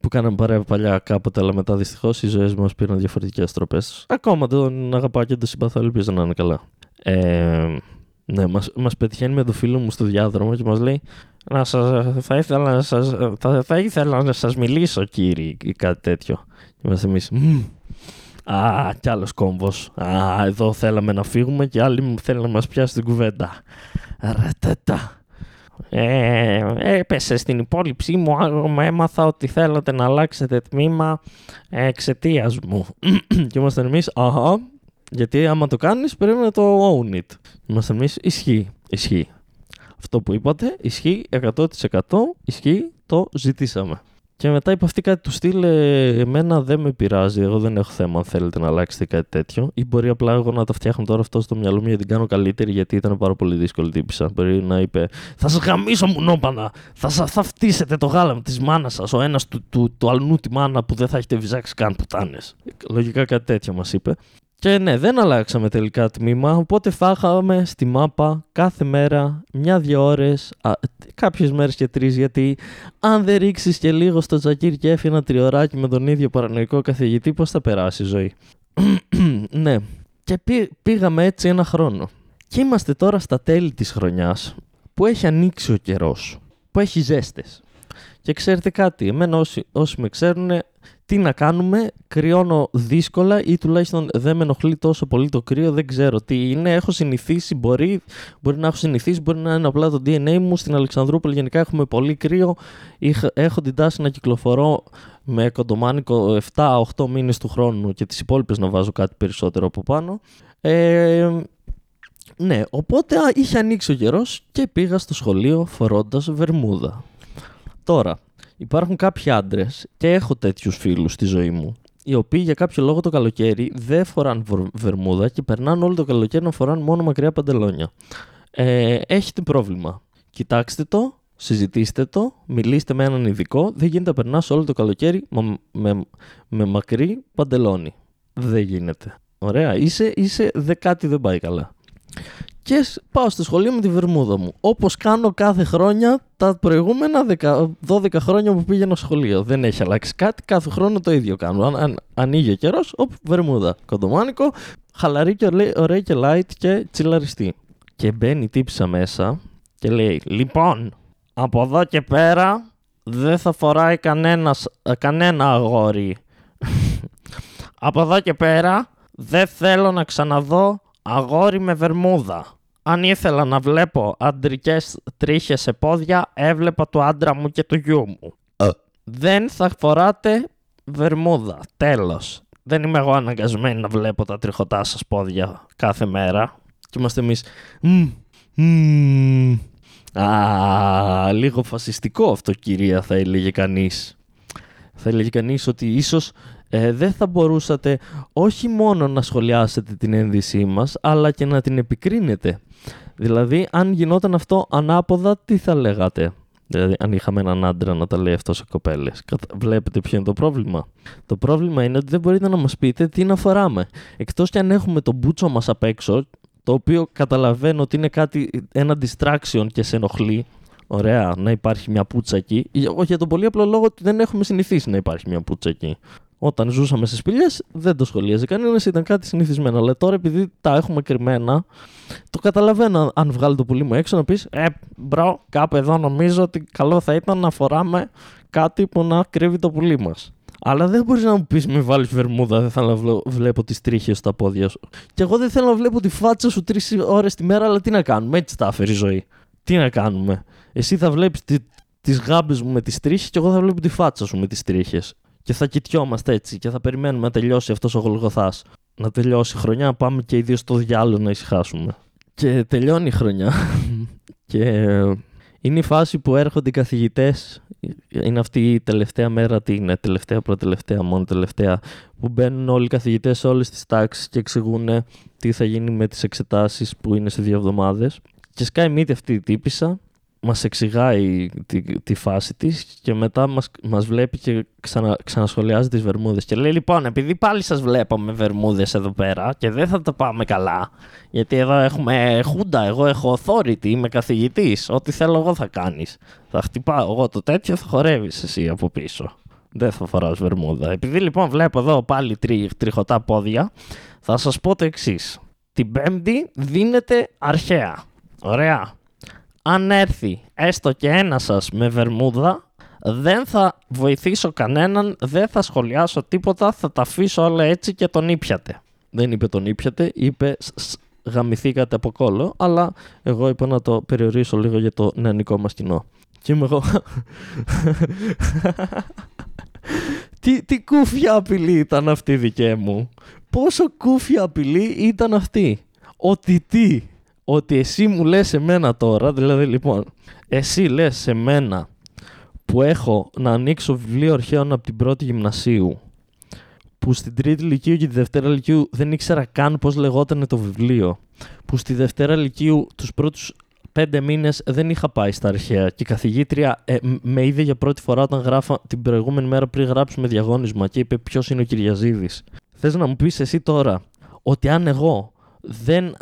S1: που κάναμε παρέα παλιά κάποτε, αλλά μετά δυστυχώς οι ζωές μας πήραν διαφορετικές τροπές. Ακόμα τον αγαπάω και τον συμπαθώ, ελπίζω να είναι καλά. Ε, ναι, μας, μας πετυχαίνει με το φίλο μου στο διάδρομο και μας λέει να σας, θα, ήθελα να σας, θα, θα ήθελα να σας μιλήσω κύριε ή κάτι τέτοιο. Και είμαστε εμείς, Α, κι άλλος κόμβος. Α, εδώ θέλαμε να φύγουμε και άλλοι θέλουν να μας πιάσει την κουβέντα. Ρατατά. Ε, έπεσε στην υπόλοιψή μου, έμαθα ότι θέλατε να αλλάξετε τμήμα εξαιτίας μου. [clears throat] και είμαστε εμείς, αχα, γιατί άμα το κάνεις πρέπει να το own it. Είμαστε εμείς, ισχύει, ισχύει. Αυτό που είπατε, ισχύει 100% ισχύει, το ζητήσαμε. Και μετά είπε αυτή κάτι του στυλ, ε, εμένα δεν με πειράζει, εγώ δεν έχω θέμα αν θέλετε να αλλάξετε κάτι τέτοιο. Ή μπορεί απλά εγώ να τα φτιάχνω τώρα αυτό στο μυαλό μου γιατί την κάνω καλύτερη γιατί ήταν πάρα πολύ δύσκολη τύπησα. Μπορεί να είπε, θα σας γαμίσω μουνόπανα, θα, σας, θα φτύσετε το γάλα της μάνας σας, ο ένας του, του, του, αλνού τη μάνα που δεν θα έχετε βυζάξει καν πουτάνες. Λογικά κάτι τέτοιο μας είπε. Και ναι, δεν αλλάξαμε τελικά τμήμα, οπότε φάγαμε στη μάπα κάθε μέρα μια-δυο ώρες, κάποιες μέρες και τρεις, γιατί αν δεν ρίξεις και λίγο στο τζακίρ και έφυγε ένα τριωράκι με τον ίδιο παρανοϊκό καθηγητή, πώς θα περάσει η ζωή. [clears throat] ναι, και πήγαμε έτσι ένα χρόνο. Και είμαστε τώρα στα τέλη της χρονιάς, που έχει ανοίξει ο καιρός, που έχει ζέστες. Και ξέρετε κάτι, εμένα όσοι, όσοι με ξέρουν τι να κάνουμε, κρυώνω δύσκολα ή τουλάχιστον δεν με ενοχλεί τόσο πολύ το κρύο, δεν ξέρω τι είναι. Έχω συνηθίσει, μπορεί, μπορεί να έχω συνηθίσει, μπορεί να είναι απλά το DNA μου. Στην Αλεξανδρούπολη γενικά έχουμε πολύ κρύο. Έχω την τάση να κυκλοφορώ με κοντομάνικο 7-8 μήνες του χρόνου και τις υπόλοιπες να βάζω κάτι περισσότερο από πάνω. Ε, ναι, οπότε είχε ανοίξει ο καιρός και πήγα στο σχολείο φορώντας βερμούδα. Τώρα, Υπάρχουν κάποιοι άντρες και έχω τέτοιους φίλους στη ζωή μου, οι οποίοι για κάποιο λόγο το καλοκαίρι δεν φοράνε βερμούδα και περνάνε όλο το καλοκαίρι να φοράνε μόνο μακριά παντελόνια. Ε, έχετε πρόβλημα. Κοιτάξτε το, συζητήστε το, μιλήστε με έναν ειδικό. Δεν γίνεται να περνάς όλο το καλοκαίρι με, με, με μακρύ παντελόνι. Δεν γίνεται. Ωραία. Είσαι, είσαι, δε, κάτι δεν πάει καλά και πάω στο σχολείο με τη βερμούδα μου. Όπως κάνω κάθε χρόνια τα προηγούμενα 12 χρόνια που πήγαινα σχολείο. Δεν έχει αλλάξει κάτι, κάθε χρόνο το ίδιο κάνω. Αν, αν ανοίγει ο καιρός, οπ, βερμούδα. Κοντομάνικο, χαλαρή και ωραία και light και τσιλαριστή. Και μπαίνει τύψα μέσα και λέει: Λοιπόν, από εδώ και πέρα δεν θα φοράει κανένας, κανένα αγόρι. [laughs] από εδώ και πέρα δεν θέλω να ξαναδώ αγόρι με βερμούδα. Αν ήθελα να βλέπω αντρικές τρίχες σε πόδια, έβλεπα το άντρα μου και το γιού μου. Ε. Δεν θα φοράτε βερμούδα. Τέλος. Δεν είμαι εγώ αναγκασμένη να βλέπω τα τριχωτά σας πόδια κάθε μέρα. Και είμαστε εμείς, Μμμ. Α, λίγο φασιστικό αυτό κυρία θα έλεγε κανείς. Θα έλεγε κανείς ότι ίσως ε, δεν θα μπορούσατε όχι μόνο να σχολιάσετε την ένδυσή μας, αλλά και να την επικρίνετε. Δηλαδή, αν γινόταν αυτό ανάποδα, τι θα λέγατε; Δηλαδή, αν είχαμε έναν άντρα να τα λέει αυτός σε κοπέλε. Βλέπετε ποιο είναι το πρόβλημα; Το πρόβλημα είναι ότι δεν μπορείτε να μας πείτε τι να φοράμε. Εκτός κι αν έχουμε τον μπούτσο μας απ' έξω, το οποίο καταλαβαίνω ότι είναι κάτι, ένα distraction και σε ενοχλεί. Ωραία, να υπάρχει μια πουτσα εκεί. Για τον πολύ απλό λόγο ότι δεν έχουμε συνηθίσει να υπάρχει μια πουτσα εκεί. Όταν ζούσαμε στις σπηλιές, δεν το σχολίαζε κανένας, ήταν κάτι συνηθισμένο. Αλλά τώρα, επειδή τα έχουμε κρυμμένα, το καταλαβαίνω αν βγάλω το πουλί μου έξω να πεις: Ε, bro, κάπου εδώ νομίζω ότι καλό θα ήταν να φοράμε κάτι που να κρύβει το πουλί μας. Αλλά δεν μπορείς να μου πεις: Μη βάλεις βερμούδα, δεν θέλω να βλέπω τις τρίχες στα πόδια σου. Και εγώ δεν θέλω να βλέπω τη φάτσα σου τρεις ώρες τη μέρα, αλλά τι να κάνουμε, έτσι είναι η ζωή. Τι να κάνουμε. Εσύ θα βλέπεις τις γάμπες μου με τις τρίχες και εγώ θα βλέπω τη φάτσα σου με τις τρίχες. Και θα κοιτιόμαστε έτσι και θα περιμένουμε να τελειώσει αυτός ο γολγοθάς. Να τελειώσει η χρονιά, να πάμε και οι δύο στο διάλογο να ησυχάσουμε. Και τελειώνει η χρονιά. [laughs] και είναι η φάση που έρχονται οι καθηγητές. Είναι αυτή η τελευταία μέρα, τι είναι, τελευταία, προτελευταία, μόνο τελευταία, που μπαίνουν όλοι οι καθηγητές σε όλες τις τάξεις και εξηγούν τι θα γίνει με τις εξετάσεις που είναι σε δύο εβδομάδες. Και σκάει μύτη αυτή η τύπησα μας εξηγάει τη, τη φάση της και μετά μας, μας βλέπει και ξανα, ξανασχολιάζει τις βερμούδες και λέει λοιπόν επειδή πάλι σας βλέπω με βερμούδες εδώ πέρα και δεν θα τα πάμε καλά γιατί εδώ έχουμε χούντα, εγώ έχω authority, είμαι καθηγητής, ό,τι θέλω εγώ θα κάνεις. Θα χτυπάω εγώ το τέτοιο θα χορεύεις εσύ από πίσω. Δεν θα φοράς βερμούδα. Επειδή λοιπόν βλέπω εδώ πάλι τρι, τριχωτά πόδια θα σας πω το εξής. την πέμπτη δίνεται αρχαία. Ωραία αν έρθει έστω και ένας σας με βερμούδα, δεν θα βοηθήσω κανέναν, δεν θα σχολιάσω τίποτα, θα τα αφήσω όλα έτσι και τον ήπιατε. Δεν είπε τον ήπιατε, είπε γαμηθήκατε από κόλλο, αλλά εγώ είπα να το περιορίσω λίγο για το νεανικό μας κοινό. Και είμαι εγώ... [laughs] τι, τι κούφια απειλή ήταν αυτή δικέ μου. Πόσο κούφια απειλή ήταν αυτή. Ότι τι ότι εσύ μου λες σε μένα τώρα, δηλαδή λοιπόν, εσύ λες σε μένα που έχω να ανοίξω βιβλίο αρχαίων από την πρώτη γυμνασίου, που στην τρίτη λυκείου και τη δευτέρα λυκείου δεν ήξερα καν πώς λεγόταν το βιβλίο, που στη δευτέρα λυκείου τους πρώτους πέντε μήνες δεν είχα πάει στα αρχαία και η καθηγήτρια ε, με είδε για πρώτη φορά όταν γράφα την προηγούμενη μέρα πριν γράψουμε διαγώνισμα και είπε ποιος είναι ο Κυριαζίδης. Θες να μου πεις εσύ τώρα ότι αν εγώ δεν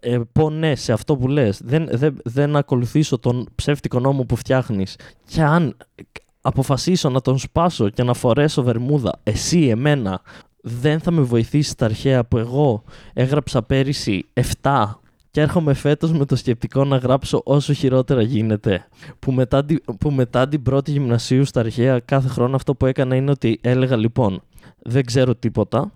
S1: ε, ε, πω ναι σε αυτό που λες, δεν, δεν, δεν ακολουθήσω τον ψεύτικο νόμο που φτιάχνεις και αν αποφασίσω να τον σπάσω και να φορέσω βερμούδα, εσύ εμένα δεν θα με βοηθήσει στα αρχαία που εγώ έγραψα πέρυσι 7 και έρχομαι φέτος με το σκεπτικό να γράψω όσο χειρότερα γίνεται. Που μετά, που μετά την πρώτη γυμνασίου στα αρχαία κάθε χρόνο αυτό που έκανα είναι ότι έλεγα λοιπόν δεν ξέρω τίποτα,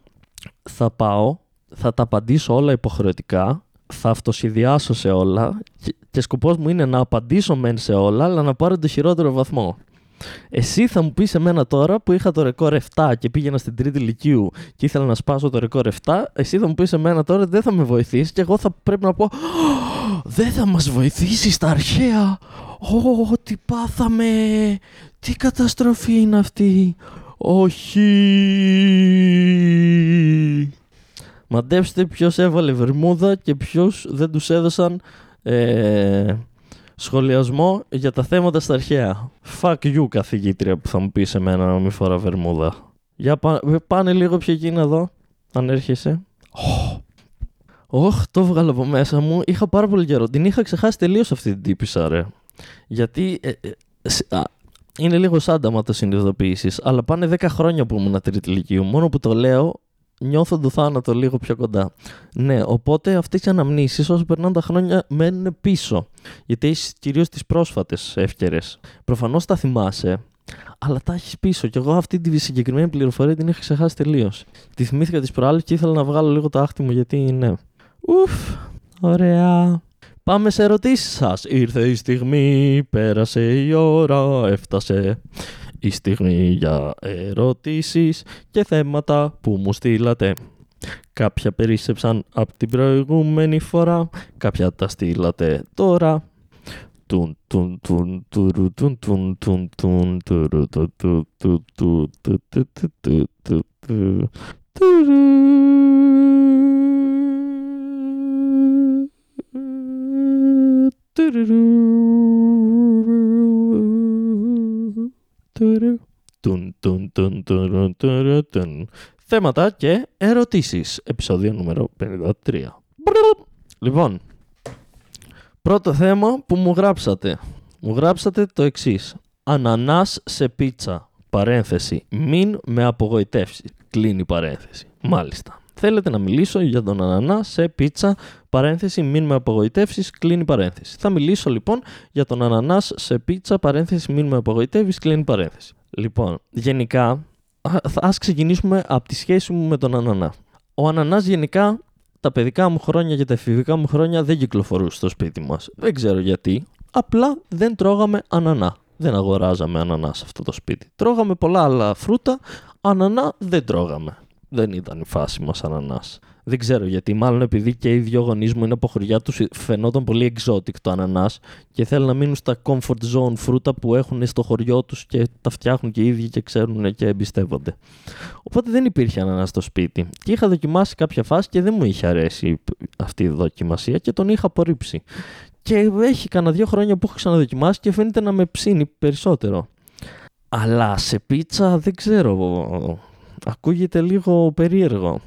S1: θα πάω, θα τα απαντήσω όλα υποχρεωτικά θα αυτοσχεδιάσω σε όλα και, και σκοπός μου είναι να απαντήσω μεν σε όλα αλλά να πάρω το χειρότερο βαθμό. Εσύ θα μου πεις εμένα τώρα που είχα το ρεκόρ 7 και πήγαινα στην τρίτη λυκείου και ήθελα να σπάσω το ρεκόρ 7, εσύ θα μου πεις εμένα τώρα δεν θα με βοηθήσει και εγώ θα πρέπει να πω δεν θα μας βοηθήσεις στα αρχαία. Ω, τι πάθαμε. Τι καταστροφή είναι αυτή. Όχι. Μαντέψτε ποιος έβαλε βερμούδα και ποιος δεν τους έδωσαν ε, σχολιασμό για τα θέματα στα αρχαία. Fuck you, καθηγήτρια που θα μου πεις σε μένα να μην φορά βερμούδα. Για πά, πάνε λίγο πιο εκεί εδώ, αν έρχεσαι. Ωχ, το βγάλω από μέσα μου. Είχα πάρα πολύ καιρό. Την είχα ξεχάσει τελείως αυτή την τύπησα, ρε. Γιατί ε, ε, είναι λίγο σάνταμα το συνειδητοποιήσει, αλλά πάνε 10 χρόνια που ήμουν τρίτη ηλικίου. Μόνο που το λέω, νιώθω το θάνατο λίγο πιο κοντά. Ναι, οπότε αυτές οι αναμνήσεις όσο περνάνε τα χρόνια μένουν πίσω. Γιατί έχεις κυρίως τις πρόσφατες εύκαιρε. Προφανώς τα θυμάσαι, αλλά τα έχεις πίσω. Και εγώ αυτή τη συγκεκριμένη πληροφορία την είχα ξεχάσει τελείως. Τη θυμήθηκα τις προάλλες και ήθελα να βγάλω λίγο το άχτι μου γιατί ναι. Ουφ, ωραία. Πάμε σε ερωτήσεις σας. Ήρθε η στιγμή, πέρασε η ώρα, έφτασε η στιγμή για ερωτήσεις και θέματα που μου στείλατε. Κάποια περίσσεψαν από την προηγούμενη φορά, κάποια τα στείλατε τώρα. Τουν τουν τουν τουρου τουν τουν τουν τουν τουρου του του του του του του του του του του τουρου. Τουρουρου. Τουρου. Τουν, τουν, τουν, τουρου, τουρου, τουν. Θέματα και ερωτήσεις. Επεισόδιο νούμερο 53. Λοιπόν, πρώτο θέμα που μου γράψατε. Μου γράψατε το εξής. Ανανάς σε πίτσα. Παρένθεση. Μην με απογοητεύσει. Κλείνει παρένθεση. Μάλιστα. Θέλετε να μιλήσω για τον ανανά σε πίτσα, παρένθεση, μην με απογοητεύσεις, κλείνει παρένθεση. Θα μιλήσω λοιπόν για τον ανανά σε πίτσα, παρένθεση, μην με απογοητεύεις, κλείνει παρένθεση. Λοιπόν, γενικά, α ξεκινήσουμε από τη σχέση μου με τον ανανά. Ο ανανάς γενικά τα παιδικά μου χρόνια και τα εφηβικά μου χρόνια δεν κυκλοφορούσε στο σπίτι μας. Δεν ξέρω γιατί. Απλά δεν τρώγαμε ανανά. Δεν αγοράζαμε ανανά σε αυτό το σπίτι. Τρώγαμε πολλά άλλα φρούτα, ανανά δεν τρώγαμε δεν ήταν η φάση μας ανανά. Δεν ξέρω γιατί. Μάλλον επειδή και οι δύο γονείς μου είναι από χωριά τους, φαινόταν πολύ exotic το ανανά και θέλουν να μείνουν στα comfort zone φρούτα που έχουν στο χωριό τους και τα φτιάχνουν και οι ίδιοι και ξέρουν και εμπιστεύονται. Οπότε δεν υπήρχε ανανά στο σπίτι. Και είχα δοκιμάσει κάποια φάση και δεν μου είχε αρέσει αυτή η δοκιμασία και τον είχα απορρίψει. Και έχει κανένα δύο χρόνια που έχω ξαναδοκιμάσει και φαίνεται να με ψήνει περισσότερο. Αλλά σε πίτσα δεν ξέρω ακούγεται λίγο περίεργο.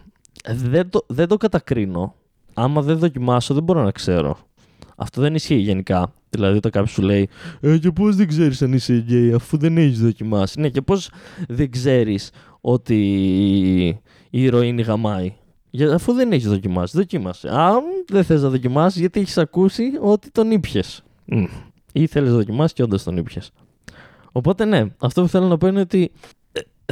S1: Ε, δεν το, δεν το κατακρίνω. Άμα δεν δοκιμάσω, δεν μπορώ να ξέρω. Αυτό δεν ισχύει γενικά. Δηλαδή, όταν κάποιος σου λέει Ε, και πώς δεν ξέρεις αν είσαι γκέι, αφού δεν έχεις δοκιμάσει. Ναι, και πώς δεν ξέρεις ότι η ηρωίνη γαμάει. Για, αφού δεν έχεις δοκιμάσει, δοκίμασε. Αν δεν θες να δοκιμάσεις, γιατί έχεις ακούσει ότι τον ήπιες. Ή θέλεις να δοκιμάσεις και όντως τον ήπιες. Οπότε, ναι, αυτό που θέλω να πω είναι ότι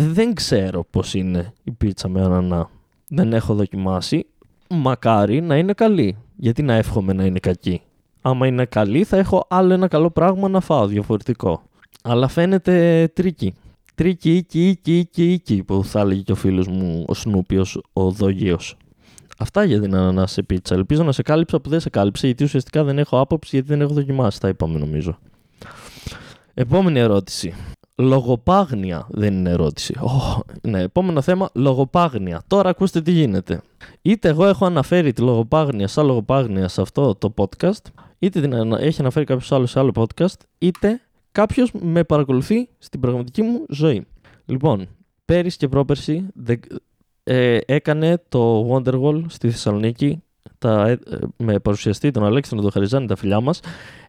S1: δεν ξέρω πώς είναι η πίτσα με ανανά. Δεν έχω δοκιμάσει. Μακάρι να είναι καλή. Γιατί να εύχομαι να είναι κακή. Άμα είναι καλή θα έχω άλλο ένα καλό πράγμα να φάω διαφορετικό. Αλλά φαίνεται tricky. Tricky, εκεί, εκεί, εκεί, εκεί που θα έλεγε και ο φίλος μου ο Σνούπιος, ο Δόγιος. Αυτά για την ανανά σε πίτσα. Ελπίζω να σε κάλυψα που δεν σε κάλυψε γιατί ουσιαστικά δεν έχω άποψη γιατί δεν έχω δοκιμάσει. Τα είπαμε νομίζω. Επόμενη ερώτηση. Λογοπαίγνια δεν είναι ερώτηση. Oh, ναι, επόμενο θέμα, λογοπαίγνια. Τώρα ακούστε τι γίνεται. Είτε εγώ έχω αναφέρει τη λογοπάγνια σαν λογοπάγνια σε αυτό το podcast, είτε την έχει αναφέρει κάποιος άλλος σε άλλο podcast, είτε κάποιος με παρακολουθεί στην πραγματική μου ζωή. Λοιπόν, πέρυσι και πρόπερσι ε, έκανε το Wonderwall στη Θεσσαλονίκη τα, ε, με παρουσιαστή τον Αλέξανδρο τον Χαριζάνη, τα φιλιά μας.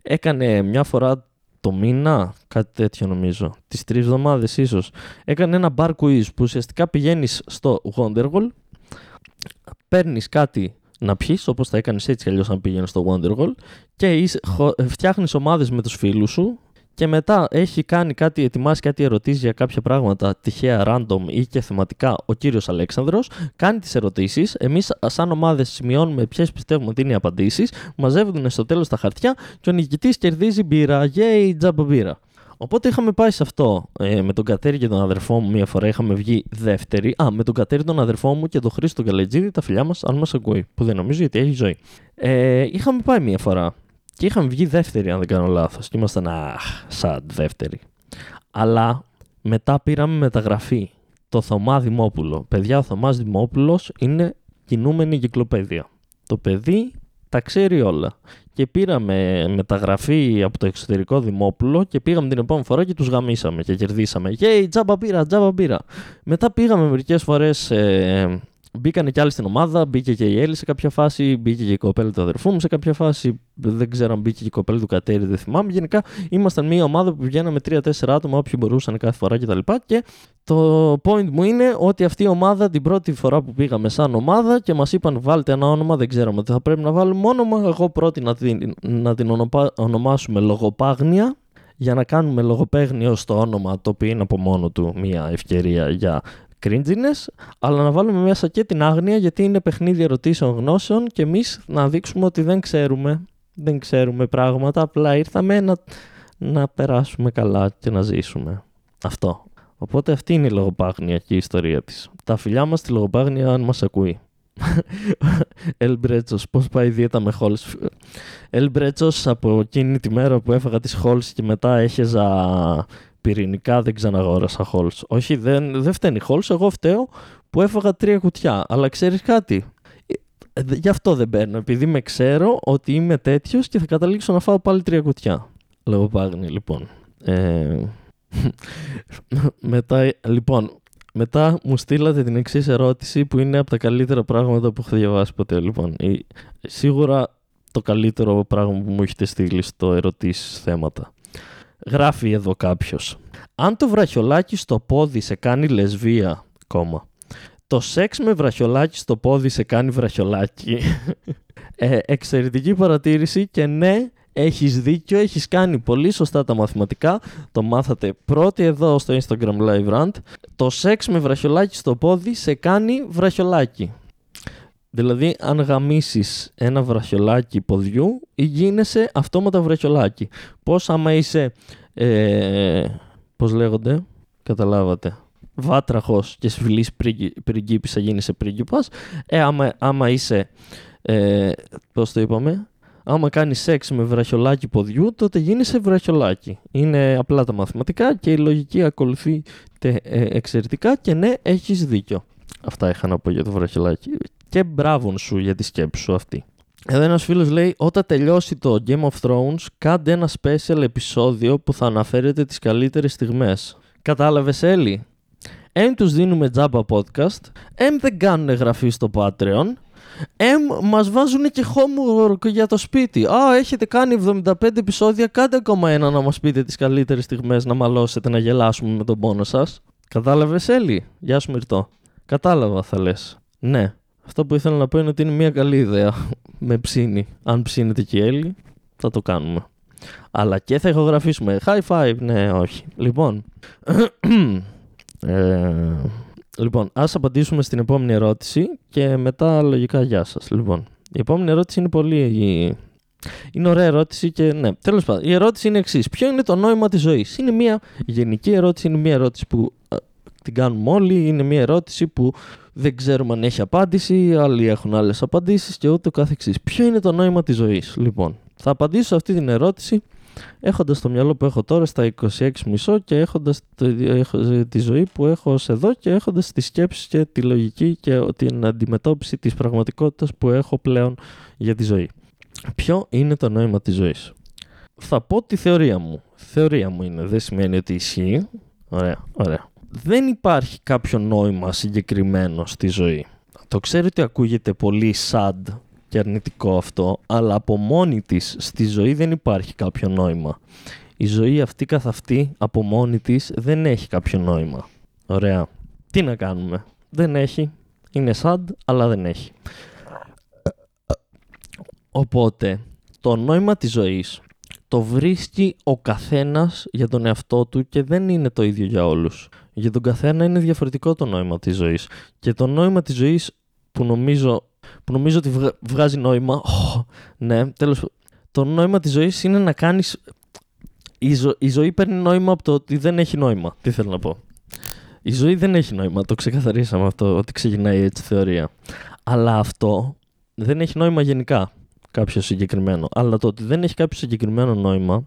S1: Έκανε μια φορά το μήνα, κάτι τέτοιο νομίζω, τις τρεις εβδομάδες ίσως, έκανε ένα bar quiz που ουσιαστικά πηγαίνεις στο Wonderwall, παίρνεις κάτι να πιεις, όπως θα έκανες έτσι κι αλλιώς αν πήγαινε στο Wonderwall, και φτιάχνεις ομάδες με τους φίλους σου και μετά έχει κάνει κάτι, ετοιμάσει κάτι ερωτήσεις για κάποια πράγματα τυχαία, random ή και θεματικά ο κύριος Αλέξανδρος. Κάνει τις ερωτήσεις. Εμείς, σαν ομάδες, σημειώνουμε ποιες πιστεύουμε ότι είναι οι απαντήσεις. Μαζεύουν στο τέλος τα χαρτιά και ο νικητής κερδίζει μπύρα. Yay, τζάμπα μπύρα. Οπότε είχαμε πάει σε αυτό ε, με τον Κατέρι και τον αδερφό μου μία φορά. Είχαμε βγει δεύτερη. Α, με τον Κατέρι τον αδερφό μου και τον Χρήστο Καλετζίδη, τα φιλιά μας, αν μας ακούει. Που δεν νομίζω γιατί έχει ζωή. Ε, είχαμε πάει μία φορά. Και είχαμε βγει δεύτερη, αν δεν κάνω λάθος. Και ήμασταν, αχ, σαν δεύτερη. Αλλά μετά πήραμε μεταγραφή. Το Θωμά Δημόπουλο. Παιδιά, ο Θωμάς Δημόπουλος είναι κινούμενη κυκλοπαίδεια. Το παιδί τα ξέρει όλα. Και πήραμε μεταγραφή από το εξωτερικό Δημόπουλο και πήγαμε την επόμενη φορά και τους γαμίσαμε και κερδίσαμε. Γεια, τζάμπα πήρα, τζάμπα πήρα. Μετά πήγαμε μερικές φορές ε, Μπήκανε κι άλλοι στην ομάδα, μπήκε και η Έλλη σε κάποια φάση, μπήκε και η κοπέλα του αδερφού μου σε κάποια φάση. Δεν ξέρω αν μπήκε και η κοπέλα του Κατέρι, δεν θυμάμαι. Γενικά ήμασταν μια ομάδα που βγαίναμε 3-4 άτομα, όποιοι μπορούσαν κάθε φορά κτλ. Και, και το point μου είναι ότι αυτή η ομάδα την πρώτη φορά που πήγαμε σαν ομάδα και μας είπαν βάλτε ένα όνομα, δεν ξέραμε ότι θα πρέπει να βάλουμε όνομα. Εγώ πρότεινα την, να την ονομάσουμε Λογοπάγνια για να κάνουμε λογοπαίγνιο στο όνομα το οποίο είναι από μόνο του μια ευκαιρία για cringiness, αλλά να βάλουμε μέσα και την άγνοια γιατί είναι παιχνίδι ερωτήσεων γνώσεων και εμείς να δείξουμε ότι δεν ξέρουμε, δεν ξέρουμε πράγματα, απλά ήρθαμε να, να περάσουμε καλά και να ζήσουμε. Αυτό. Οπότε αυτή είναι η λογοπάγνια και η ιστορία της. Τα φιλιά μας στη λογοπάγνια αν μας ακούει. [laughs] Ελμπρέτσο, πώς πάει η δίαιτα με χόλς; Ελμπρέτσο από εκείνη τη μέρα που έφαγα τις χόλς και μετά έχεζα πυρηνικά, δεν ξαναγόρασα χόλ. Όχι, δεν, δεν φταίνει χόλ. Εγώ φταίω που έφαγα τρία κουτιά. Αλλά ξέρεις κάτι; Ε, γι' αυτό δεν παίρνω. Επειδή με ξέρω ότι είμαι τέτοιος και θα καταλήξω να φάω πάλι τρία κουτιά. Λέω πάγνη, λοιπόν. Ε, [laughs] μετά, λοιπόν, μετά μου στείλατε την εξής ερώτηση που είναι από τα καλύτερα πράγματα που έχω διαβάσει ποτέ. Λοιπόν, σίγουρα το καλύτερο πράγμα που μου έχετε στείλει στο ερωτήσεις θέματα. Γράφει εδώ κάποιος. Αν το βραχιολάκι στο πόδι σε κάνει λεσβία, κόμμα. Το σεξ με βραχιολάκι στο πόδι σε κάνει βραχιολάκι. ε, εξαιρετική παρατήρηση και ναι, έχεις δίκιο, έχεις κάνει πολύ σωστά τα μαθηματικά. Το μάθατε πρώτοι εδώ στο Instagram Live Rant. Το σεξ με βραχιολάκι στο πόδι σε κάνει βραχιολάκι. Δηλαδή, αν γαμίσεις ένα βραχιολάκι ποδιού, γίνεσαι αυτόματα βραχιολάκι. Πώς άμα είσαι, ε, πώς λέγονται, καταλάβατε, βάτραχος και σφυλής πριγκίπισσα γίνεσαι πρίγκιπας. Ε, άμα, άμα είσαι, ε, πώς το είπαμε, άμα κάνεις σεξ με βραχιολάκι ποδιού, τότε γίνεσαι βραχιολάκι. Είναι απλά τα μαθηματικά και η λογική ακολουθεί ε, εξαιρετικά και ναι, έχεις δίκιο. Αυτά είχα να πω για το βραχιολάκι. Και μπράβο σου για τη σκέψη σου αυτή. Εδώ ένας φίλος λέει: Όταν τελειώσει το Game of Thrones, κάντε ένα special επεισόδιο που θα αναφέρετε τις καλύτερες στιγμές. Κατάλαβες, Έλλη; Εμ τους δίνουμε τζάμπα podcast, εμ δεν κάνουν εγγραφή στο Patreon, εμ μας βάζουν και homework για το σπίτι. Α, έχετε κάνει 75 επεισόδια, κάντε ακόμα ένα να μας πείτε τις καλύτερες στιγμές να μαλώσετε, να γελάσουμε με τον πόνο σας. Κατάλαβες, Έλλη; Γεια σου, Μυρτό. Κατάλαβα, θα λες. Ναι. Αυτό που ήθελα να πω είναι ότι είναι μια καλή ιδέα με ψήνη. Αν ψήνεται και η Έλλη, θα το κάνουμε. Αλλά και θα ηχογραφήσουμε. High five, ναι, όχι. Λοιπόν. [clears throat] ε, λοιπόν, ας απαντήσουμε στην επόμενη ερώτηση και μετά λογικά γεια σας. Λοιπόν, η επόμενη ερώτηση είναι πολύ... Είναι ωραία ερώτηση και ναι, τέλος πάντων. Η ερώτηση είναι εξής. Ποιο είναι το νόημα της ζωής; Είναι μια γενική ερώτηση, είναι μια ερώτηση που την κάνουμε όλοι. Είναι μια ερώτηση που δεν ξέρουμε αν έχει απάντηση, άλλοι έχουν άλλες απαντήσεις και ούτω καθεξής. Ποιο είναι το νόημα της ζωής; Λοιπόν, θα απαντήσω σε αυτή την ερώτηση έχοντας το μυαλό που έχω τώρα στα 26 μισό και έχοντας τη ζωή που έχω ως εδώ και έχοντας τις σκέψεις και τη λογική και την αντιμετώπιση της πραγματικότητας που έχω πλέον για τη ζωή. Ποιο είναι το νόημα της ζωής; Θα πω τη θεωρία μου. Θεωρία μου είναι, δεν σημαίνει ότι ισχύει. Ωραία, ωραία δεν υπάρχει κάποιο νόημα συγκεκριμένο στη ζωή. Το ξέρω ότι ακούγεται πολύ sad και αρνητικό αυτό, αλλά από μόνη της στη ζωή δεν υπάρχει κάποιο νόημα. Η ζωή αυτή καθ' αυτή από μόνη της δεν έχει κάποιο νόημα. Ωραία. Τι να κάνουμε; Δεν έχει. Είναι sad, αλλά δεν έχει. Οπότε, το νόημα της ζωής το βρίσκει ο καθένας για τον εαυτό του και δεν είναι το ίδιο για όλους. Για τον καθένα είναι διαφορετικό το νόημα της ζωής. Και το νόημα της ζωής που νομίζω, που νομίζω ότι βγάζει νόημα... [laughs] Oh, ναι, τέλος Το νόημα της ζωής είναι να κάνεις... Η, η ζωή παίρνει νόημα από το ότι δεν έχει νόημα. Τι θέλω να πω; Η ζωή δεν έχει νόημα. Το ξεκαθαρίσαμε αυτό, ότι ξεκινάει έτσι θεωρία. Αλλά αυτό δεν έχει νόημα γενικά κάποιο συγκεκριμένο. Αλλά το ότι δεν έχει κάποιο συγκεκριμένο νόημα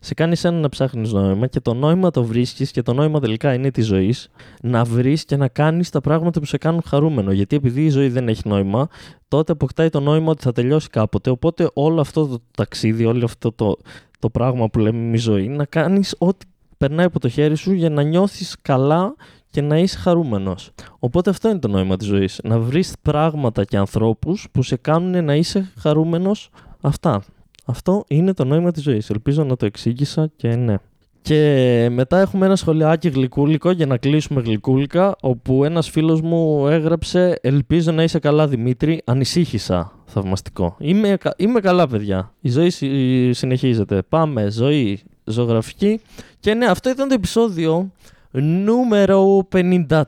S1: σε κάνει ένα να ψάχνεις νόημα και το νόημα το βρίσκεις και το νόημα τελικά είναι τη ζωή να βρεις και να κάνεις τα πράγματα που σε κάνουν χαρούμενο. Γιατί επειδή η ζωή δεν έχει νόημα, τότε αποκτάει το νόημα ότι θα τελειώσει κάποτε. Οπότε όλο αυτό το ταξίδι, όλο αυτό το, το πράγμα που λέμε εμείς ζωή, να κάνεις ό,τι περνάει από το χέρι σου για να νιώθεις καλά και να είσαι χαρούμενος. Οπότε αυτό είναι το νόημα της ζωής. Να βρεις πράγματα και ανθρώπους που σε κάνουν να είσαι χαρούμενος. Αυτά. Αυτό είναι το νόημα της ζωής. Ελπίζω να το εξήγησα και ναι. Και μετά έχουμε ένα σχολιάκι γλυκούλικο για να κλείσουμε γλυκούλικα, όπου ένας φίλος μου έγραψε «Ελπίζω να είσαι καλά Δημήτρη, ανησύχησα». Θαυμαστικό. Είμαι, είμαι καλά παιδιά. Η ζωή συνεχίζεται. Πάμε, ζωή, ζωγραφική. Και ναι, αυτό ήταν το επεισόδιο νούμερο 53.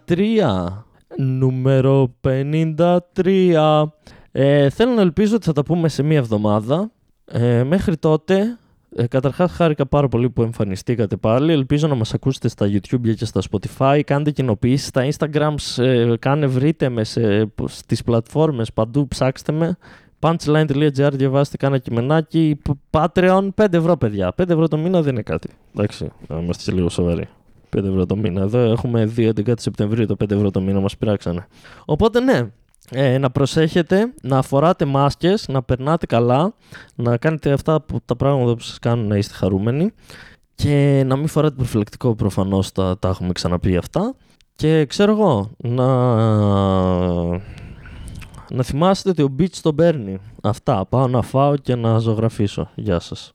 S1: Νούμερο 53. Ε, θέλω να ελπίζω ότι θα τα πούμε σε μία εβδομάδα. Ε, μέχρι τότε Ε, Καταρχάς, χάρηκα πάρα πολύ που εμφανιστήκατε πάλι. Ελπίζω να μας ακούσετε στα YouTube και στα Spotify. Κάντε κοινοποιήσει στα Instagram. Ε, κάνε βρείτε με σε, στις πλατφόρμες παντού. Ψάξτε με. Punchline.gr διαβάστε κάνα κειμενάκι. Patreon 5 ευρώ, παιδιά. 5 ευρώ το μήνα δεν είναι κάτι. Εντάξει, να είμαστε λίγο σοβαροί. 5 ευρώ το μήνα. Εδώ έχουμε 2 11 Σεπτεμβρίου το 5 ευρώ το μήνα μας πειράξανε. Οπότε ναι, ε, να προσέχετε, να φοράτε μάσκες, να περνάτε καλά, να κάνετε αυτά που, τα πράγματα που σας κάνουν να είστε χαρούμενοι και να μην φοράτε προφυλακτικό προφανώς, τα, τα έχουμε ξαναπεί αυτά και ξέρω εγώ, να, να θυμάστε ότι ο Beach τον παίρνει. Αυτά, πάω να φάω και να ζωγραφίσω. Γεια σας.